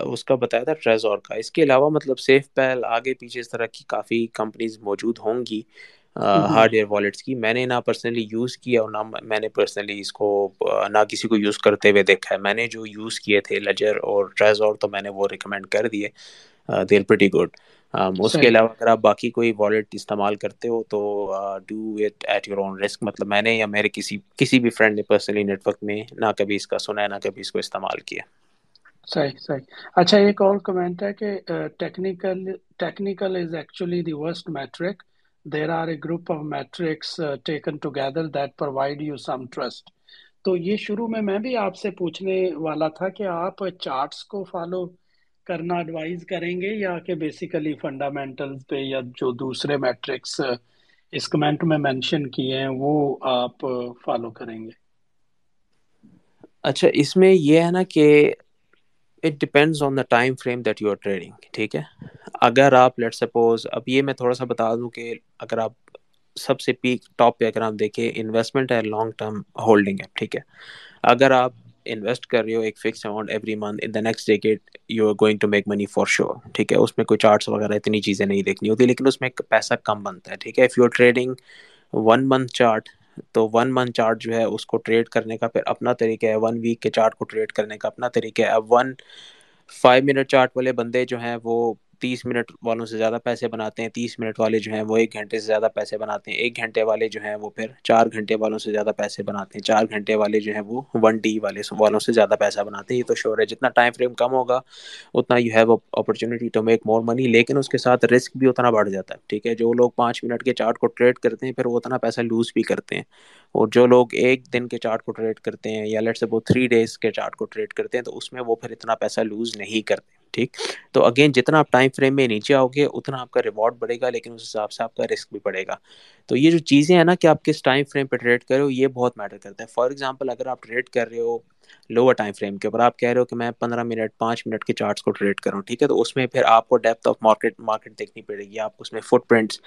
اس کا بتایا تھا ٹریزور کا۔ اس کے علاوہ مطلب سیف پیل آگے پیچھے اس طرح کی کافی کمپنیز موجود ہوں گی ہارڈ ویئر والیٹس کی۔ میں نے نہ پرسنلی یوز کیا اور نہ میں نے پرسنلی اس کو نہ کسی کو یوز کرتے ہوئے دیکھا ہے۔ میں نے جو یوز کیے تھے لیجر اور ٹریزور تو میں نے وہ ریکمینڈ کر دیے۔ دیر پریٹی گڈ اس کے علاوہ اگر آپ باقی کوئی والیٹ استعمال کرتے ہو تو do it at your own risk مطلب میں نے یا میرے کسی کسی بھی فرینڈ نے پرسنلی نیٹ ورک میں نہ کبھی اس کا سنا ہے نہ کبھی اس کو استعمال کیا. صحیح صحیح. اچھا ایک اور کمنٹ ہے کہ technical technical is actually the worst metric there are a group of metrics taken together that provide you some trust تو یہ شروع میں میں بھی آپ سے پوچھنے والا تھا کہ آپ چارٹس کو فالو کرنا ایڈوائز کریں گے یا کہ بیسیکلی فنڈامنٹلز پہ یا جو دوسرے میٹرکس uh, اس کمنٹ میں مینشن کیے ہیں وہ آپ uh, فالو کریں گے. اچھا اس میں یہ ہے نا کہ it depends on the time frame that you are trading ٹھیک ہے؟ اگر آپ لیٹ سپوز اب یہ میں تھوڑا سا بتا دوں کہ اگر آپ سب سے پیک ٹاپ پہ اگر آپ دیکھیں انویسٹمنٹ ہے لانگ ٹرم ہولڈنگ ہے، ٹھیک ہے؟ اگر آپ انویسٹ کر رہے ہو ایک fix amount every month in the next decade you are going to make money for sure ٹھیک ہے؟ اس میں کوئی چارٹس وغیرہ اتنی چیزیں نہیں دیکھنی ہوتی، لیکن اس میں پیسہ کم بنتا ہے، ٹھیک ہے؟ If you are trading one month chart تو ون منتھ چارٹ جو ہے اس کو ٹریڈ کرنے کا پھر اپنا طریقہ ہے ون ویک کے چارٹ کو ٹریڈ کرنے کا اپنا طریقہ ہے۔ اب ون فائیو منٹ چارٹ والے بندے جو ہیں وہ تیس منٹ والوں سے زیادہ پیسے بناتے ہیں، تیس منٹ والے جو ہیں وہ ایک گھنٹے سے زیادہ پیسے بناتے ہیں، ایک گھنٹے والے جو ہیں وہ پھر چار گھنٹے والوں سے زیادہ پیسے بناتے ہیں، چار گھنٹے والے جو ہیں وہ ون ڈی والے والوں سے زیادہ پیسہ بناتے ہیں، یہ تو شور ہے، جتنا ٹائم فریم کم ہوگا اتنا you have opportunity to make more money لیکن اس کے ساتھ رسک بھی اتنا بڑھ جاتا ہے، ٹھیک ہے؟ جو لوگ پانچ منٹ کے چارٹ کو ٹریڈ کرتے ہیں، پھر وہ اتنا پیسہ لوز بھی کرتے ہیں، اور جو لوگ ایک دن کے چارٹ کو ٹریڈ کرتے ہیں یا لیٹ سے وہ تھری ڈیز کے چارٹ کو ٹریڈ کرتے ہیں، تو اس میں وہ پھر اتنا پیسہ لوز نہیں کرتے۔ ٹھیک۔ تو اگین جتنا آپ ٹائم فریم میں نیچے آؤ گے، اتنا آپ کا ریوارڈ بڑھے گا، لیکن اس حساب سے آپ کا رسک بھی بڑھے گا۔ تو یہ جو چیزیں ہیں نا کہ آپ کس ٹائم فریم پہ ٹریڈ کرو یہ بہت میٹر کرتا ہے۔ فار ایگزامپل اگر آپ ٹریڈ کر رہے ہو لوور ٹائم فریم کے اوپر، آپ کہہ رہے ہو کہ میں پندرہ منٹ، پانچ منٹ کے چارٹس کو ٹریڈ کروں ٹھیک ہے؟ تو اس میں پھر آپ کو ڈیپتھ آف مارکیٹ مارکیٹ دیکھنی پڑے گی، آپ کو اس میں فٹ پرنٹس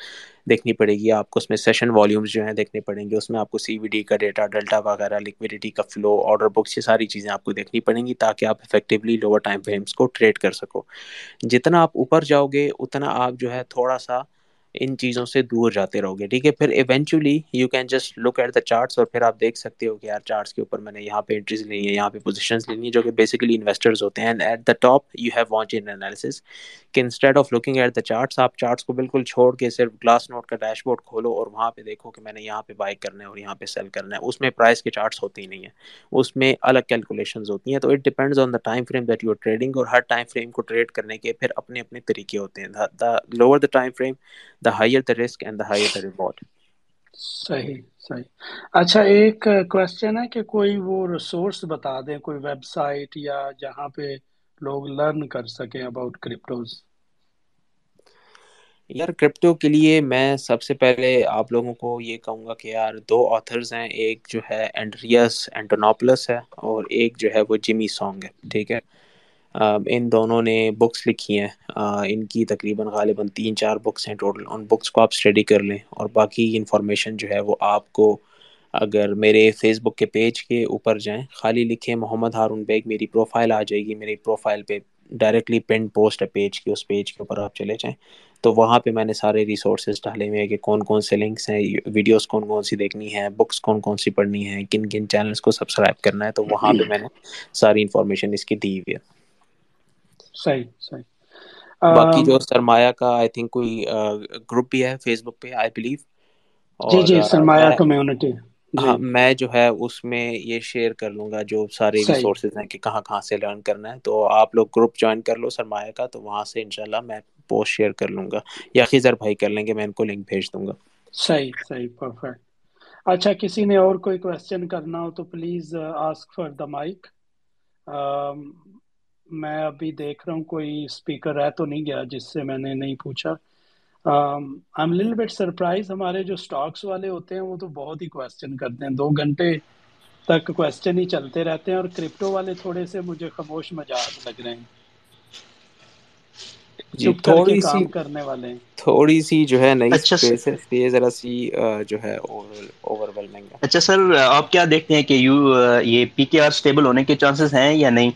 دیکھنی پڑے گی، آپ کو اس میں سیشن والیومس جو ہیں دیکھنے پڑیں گے، اس میں آپ کو سی وی ڈی کا ڈیٹا ڈیلٹا وغیرہ لکوڈیٹی کا فلو آرڈر بکس یہ ساری چیزیں آپ کو دیکھنی پڑیں گی تاکہ آپ افیکٹولی لوور ٹائم فریمس کو ٹریڈ کر سکو۔ جتنا آپ اوپر جاؤ گے، اتنا آپ جو ہے تھوڑا سا ان چیزوں سے دور جاتے رہو گے، ٹھیک ہے؟ پھر eventually you can just look at the charts اور پھر آپ دیکھ سکتے ہو کہ یار چارٹس کے اوپر میں نے یہاں پہ انٹریز لینی ہے یہاں پہ پوزیشنز لینی ہے جو کہ بیسیکلی انویسٹرز ہوتے ہیں۔ And at the top you have on chain analysis کہ instead of looking at the charts آپ چارٹس کو بالکل چھوڑ کے صرف گلاس نوٹ کا ڈیش بورڈ کھولو اور وہاں پہ دیکھو کہ میں نے یہاں پہ بائی کرنا ہے اور یہاں پہ سیل کرنا ہے۔ اس میں پرائز کے چارٹس ہوتے ہی نہیں ہیں، اس میں الگ کیلکولیشنز ہوتی ہیں۔ تو it depends on the time frame that you are trading اور ہر ٹائم فریم کو ٹریڈ کرنے کے پھر اپنے اپنے طریقے ہوتے ہیں۔ The lower the time frame the higher the risk and the higher the reward صحیح صحیح۔ اچھا ایک کوشچن ہے کہ کوئی وہ ریسورس بتا دیں کوئی ویب سائٹ یا جہاں پہ لوگ لرن کر سکیں اباؤٹ کرپٹوز یار کرپٹو کے لیے میں سب سے پہلے آپ لوگوں کو یہ کہوں گا کہ یار دو آتھرز ہیں ایک جو ہے اینڈریس اینٹونوپلس ہے اور ایک جو ہے وہ جمی سانگ ہے ٹھیک ہے؟ ان دونوں نے بکس لکھی ہیں۔ ان کی تقریباً غالباً تین چار بکس ہیں ٹوٹل ان بکس کو آپ اسٹڈی کر لیں اور باقی انفارمیشن جو ہے وہ آپ کو اگر میرے فیس بک کے پیج کے اوپر جائیں۔ خالی لکھیں محمد ہارون بیگ، میری پروفائل آ جائے گی۔ میری پروفائل پہ ڈائریکٹلی پن پوسٹ ہے پیج کی، اس پیج کے اوپر آپ چلے جائیں۔ تو وہاں پہ میں نے سارے ریسورسز ڈالے ہوئے ہیں کہ کون کون سے لنکس ہیں ویڈیوز کون کون سی دیکھنی ہے بکس کون کون سی پڑھنی ہے کن کن چینلس کو سبسکرائب کرنا ہے۔ تو وہاں پہ میں نے ساری انفارمیشن اس کی دی ہوئی ہے۔ صحیح صحیح۔ باقی جو سرمایہ کا آئی تھنک کوئی گروپ بھی ہے فیس بک پہ آئی بلیو جی جی سرمایہ کمیونٹی ہاں میں جو ہے اس میں یہ شیئر کر لوں گا جو سارے ریسورسز ہیں کہ کہاں کہاں سے لرن کرنا ہے۔ تو آپ لوگ گروپ جوائن کر لو سرمایہ کا تو وہاں سے انشاءاللہ میں پوسٹ شیئر کر لوں گا۔ یا خزر بھائی کر لیں گے میں ان کو لنک بھیج دوں گا۔ صحیح صحیح پرفیکٹ اچھا کسی نے اور کوئی کوشچن کرنا ہو تو please ask for the mic میں ابھی دیکھ رہا ہوں کوئی اسپیکر رہ تو نہیں گیا جس سے میں نے نہیں پوچھا۔ ایم لل بٹ سرپرائز ہمارے جو اسٹاکس والے ہوتے ہیں وہ تو بہت ہی کوشچن کرتے ہیں۔ دو گھنٹے تک کوشچن ہی چلتے رہتے ہیں اور کرپٹو والے تھوڑے سے مجھے خاموش مجاز لگ رہے ہیں۔ جی تھوڑی سی کرنے والے تھوڑی سی جو ہے نئی اسپیس ہے یہ ذرا سی جو ہے اوور ویلمنگ ہے۔ اچھا سر آپ کیا دیکھتے ہیں کہ یو یہ پی کے آر سٹیبل ہونے کے چانسز ہیں یا نہیں؟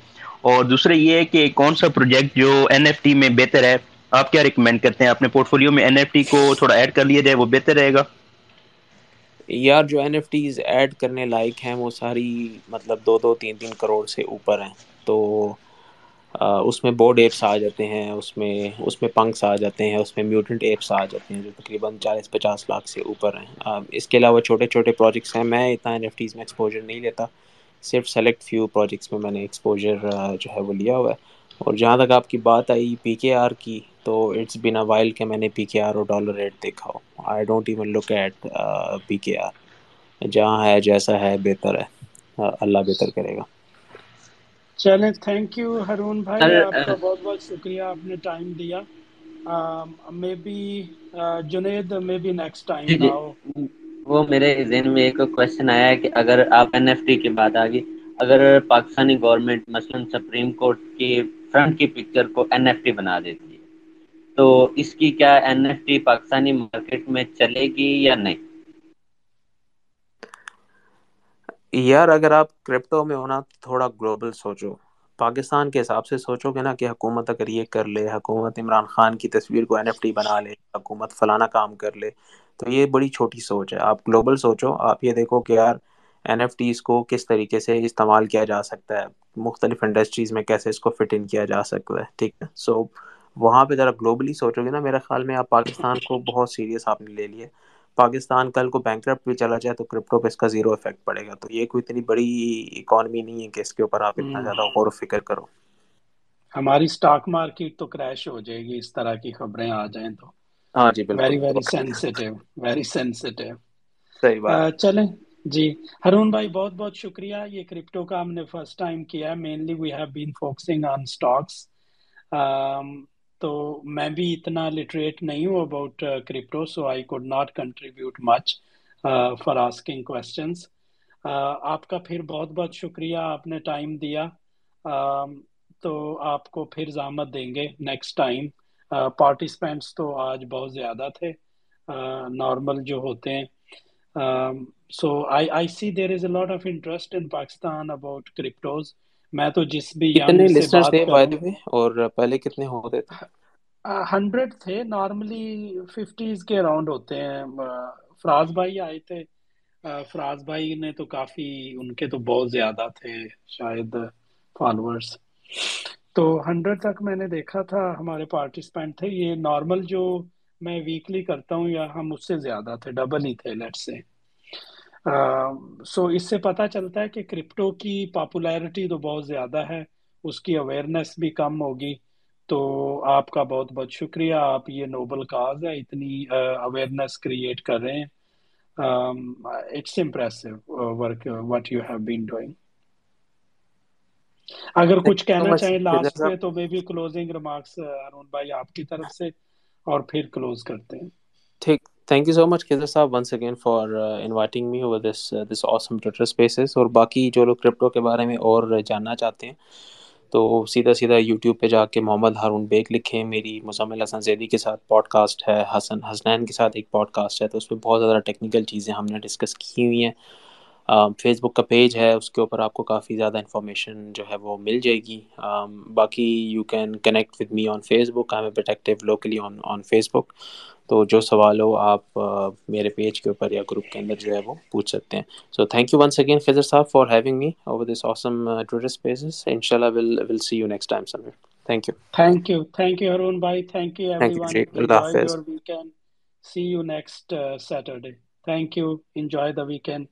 اور دوسرے یہ ہے کہ کون سا پروجیکٹ جو این ایف ٹی میں بہتر ہے، آپ کیا ریکمینڈ کرتے ہیں؟ اپنے پورٹ فولیو میں این ایف ٹی کو تھوڑا ایڈ کر لیا جائے، وہ بہتر رہے گا؟ یار، جو این ایف ٹیز ایڈ کرنے لائق ہیں، وہ ساری مطلب دو دو تین تین کروڑ سے اوپر ہیں۔ تو اس میں بورڈ ایپس آ جاتے ہیں، اس میں اس میں پنکس آ جاتے ہیں، اس میں میوٹنٹ ایپس آ جاتے ہیں، جو تقریباً چالیس پچاس لاکھ سے اوپر ہیں۔ اس کے علاوہ چھوٹے چھوٹے پروجیکٹس ہیں، میں اتنا این ایف ٹیز میں ایکسپوجر نہیں لیتا۔ صرف سلیکٹ فیو پروجیکٹس میں میں نے ایکسپوجر جو ہے وہ لیا ہوا ہے۔ اور جہاں تک آپ کی بات آئی پی کے آر کی تو اٹس بن اے وائل کہ میں نے پی کے آر اور ڈالر ریٹ دیکھا ہو۔ I don't even look at P K R جہاں ہے جیسا ہے بہتر ہے۔ اللہ بہتر کرے گا۔ چلیں تھینک یو ہرون بھائی آپ کا بہت بہت شکریہ آپ نے ٹائم دیا۔ Maybe Junaid maybe next time now وہ میرے ذہن میں ایک کوشچن آیا ہے کہ اگر آپ این ایف ٹی کی بات آگی اگر پاکستانی گورنمنٹ مثلا سپریم کورٹ کی فرنٹ کی پکچر کو این ایف ٹی بنا دیتی ہے، تو اس کی کیا N F T Pakistani market میں چلے گی یا نہیں؟ یار اگر آپ کرپٹو میں ہونا تھوڑا گلوبل سوچو۔ پاکستان کے حساب سے سوچو گے نا کہ حکومت اگر یہ کر لے، حکومت عمران خان کی تصویر کو این ایف ٹی بنا لے، حکومت فلانا کام کر لے۔ تو یہ بڑی چھوٹی سوچ ہے۔ آپ گلوبل سوچو آپ یہ دیکھو کہ یار این ایف ٹیز کو کس طریقے سے استعمال کیا جا سکتا ہے مختلف انڈسٹریز میں کیسے اس کو فٹ ان کیا جا سکتا ہے ٹھیک ہے؟ سو وہاں پہ ذرا گلوبلی سوچو گے نا میرا خیال میں آپ پاکستان کو بہت سیریس آپ نے لے لیے پاکستان کل کو بینک بھی چلا جائے تو کرپٹو پہ اس کا زیرو افیکٹ پڑے گا۔ تو یہ کوئی اتنی بڑی اکانومی نہیں ہے کہ اس کے اوپر آپ اتنا زیادہ غور و فکر کرو۔ ہماری سٹاک مارکیٹ تو کریش ہو جائے گی اس طرح کی خبریں آ جائیں تو۔ ہاں جی very very sensitive very sensitive صحیح بات۔ چلیں۔ جی ہرون بھائی بہت بہت شکریہ۔ یہ کرپٹو کا ہم نے فرسٹ ٹائم کیا ہے۔ Mainly we have been focusing on stocks تو میں بھی اتنا لٹریٹ نہیں ہوں about crypto so I could not contribute much for asking questions آپ کا پھر بہت بہت شکریہ۔ آپ نے ٹائم دیا۔ تو آپ کو پھر زحمت دیں گے نیکسٹ ٹائم پارٹیسپینٹس تو آج بہت زیادہ تھے۔ نارمل جو ہوتے ہیں۔ So I I see there is a lot of interest in Pakistan about cryptos میں تو جس بھی کتنے لسنرز تھے بائی دی وے اور پہلے کتنے ہوتے تھے؟ ہنڈریڈ تھے۔ نارملی ففٹیز کے اراؤنڈ ہوتے ہیں۔ فراز بھائی آئے تھے۔ فراز بھائی نے تو کافی ان کے تو بہت زیادہ تھے شاید فالوورس تو ہنڈریڈ تک میں نے دیکھا تھا، ہمارے پارٹیسپینٹ تھے۔ یہ نارمل جو میں ویکلی کرتا ہوں یا ہم اس سے زیادہ تھے ڈبل ہی تھے لیٹ سے سو اس سے پتہ چلتا ہے کہ کرپٹو کی پاپولیرٹی تو بہت زیادہ ہے۔ اس کی اویئرنیس بھی کم ہوگی۔ تو آپ کا بہت بہت شکریہ۔ آپ یہ نوبل کاز ہے، اتنی اویئرنیس کریٹ کر رہے ہیں۔ It's impressive work what you have been doing اگر کچھ کہنا چاہیں لاسٹ میں تو میں بھی کلوزنگ ریمارکس ارون بھائی آپ کی طرف سے اور پھر کلوز کرتے ہیں۔ ٹھیک thank you so much Qaiser صاحب once again for inviting me over this this awesome Twitter spaces اور باقی جو لوگ کرپٹو کے بارے میں اور جاننا چاہتے ہیں تو سیدھا سیدھا یوٹیوب پہ جا کے محمد ہارون بیگ لکھیں۔ میری مزمل حسن زیدی کے ساتھ پوڈ کاسٹ ہے حسن حسنین کے ساتھ ایک پوڈ کاسٹ ہے تو اس پہ بہت زیادہ ٹیکنیکل چیزیں ہم نے ڈسکس کی ہوئی ہیں۔ فیس بک کا پیج ہے اس کے اوپر آپ کو کافی زیادہ انفارمیشن جو ہے وہ مل جائے گی۔ باقی you can connect with me on Facebook I am a active locally on on Facebook تو جو سوال ہو آپ میرے پیج کے اوپر یا گروپ کے اندر جو ہے وہ پوچھ سکتے ہیں۔ So thank you once again Faizar صاحب for having me over this awesome Twitter Spaces ان شاء اللہ will will see you next time Sameer thank you thank you thank you Haroon بھائی تھینک یو ایوری ون اللہ حافظ see you next Saturday thank you enjoy the weekend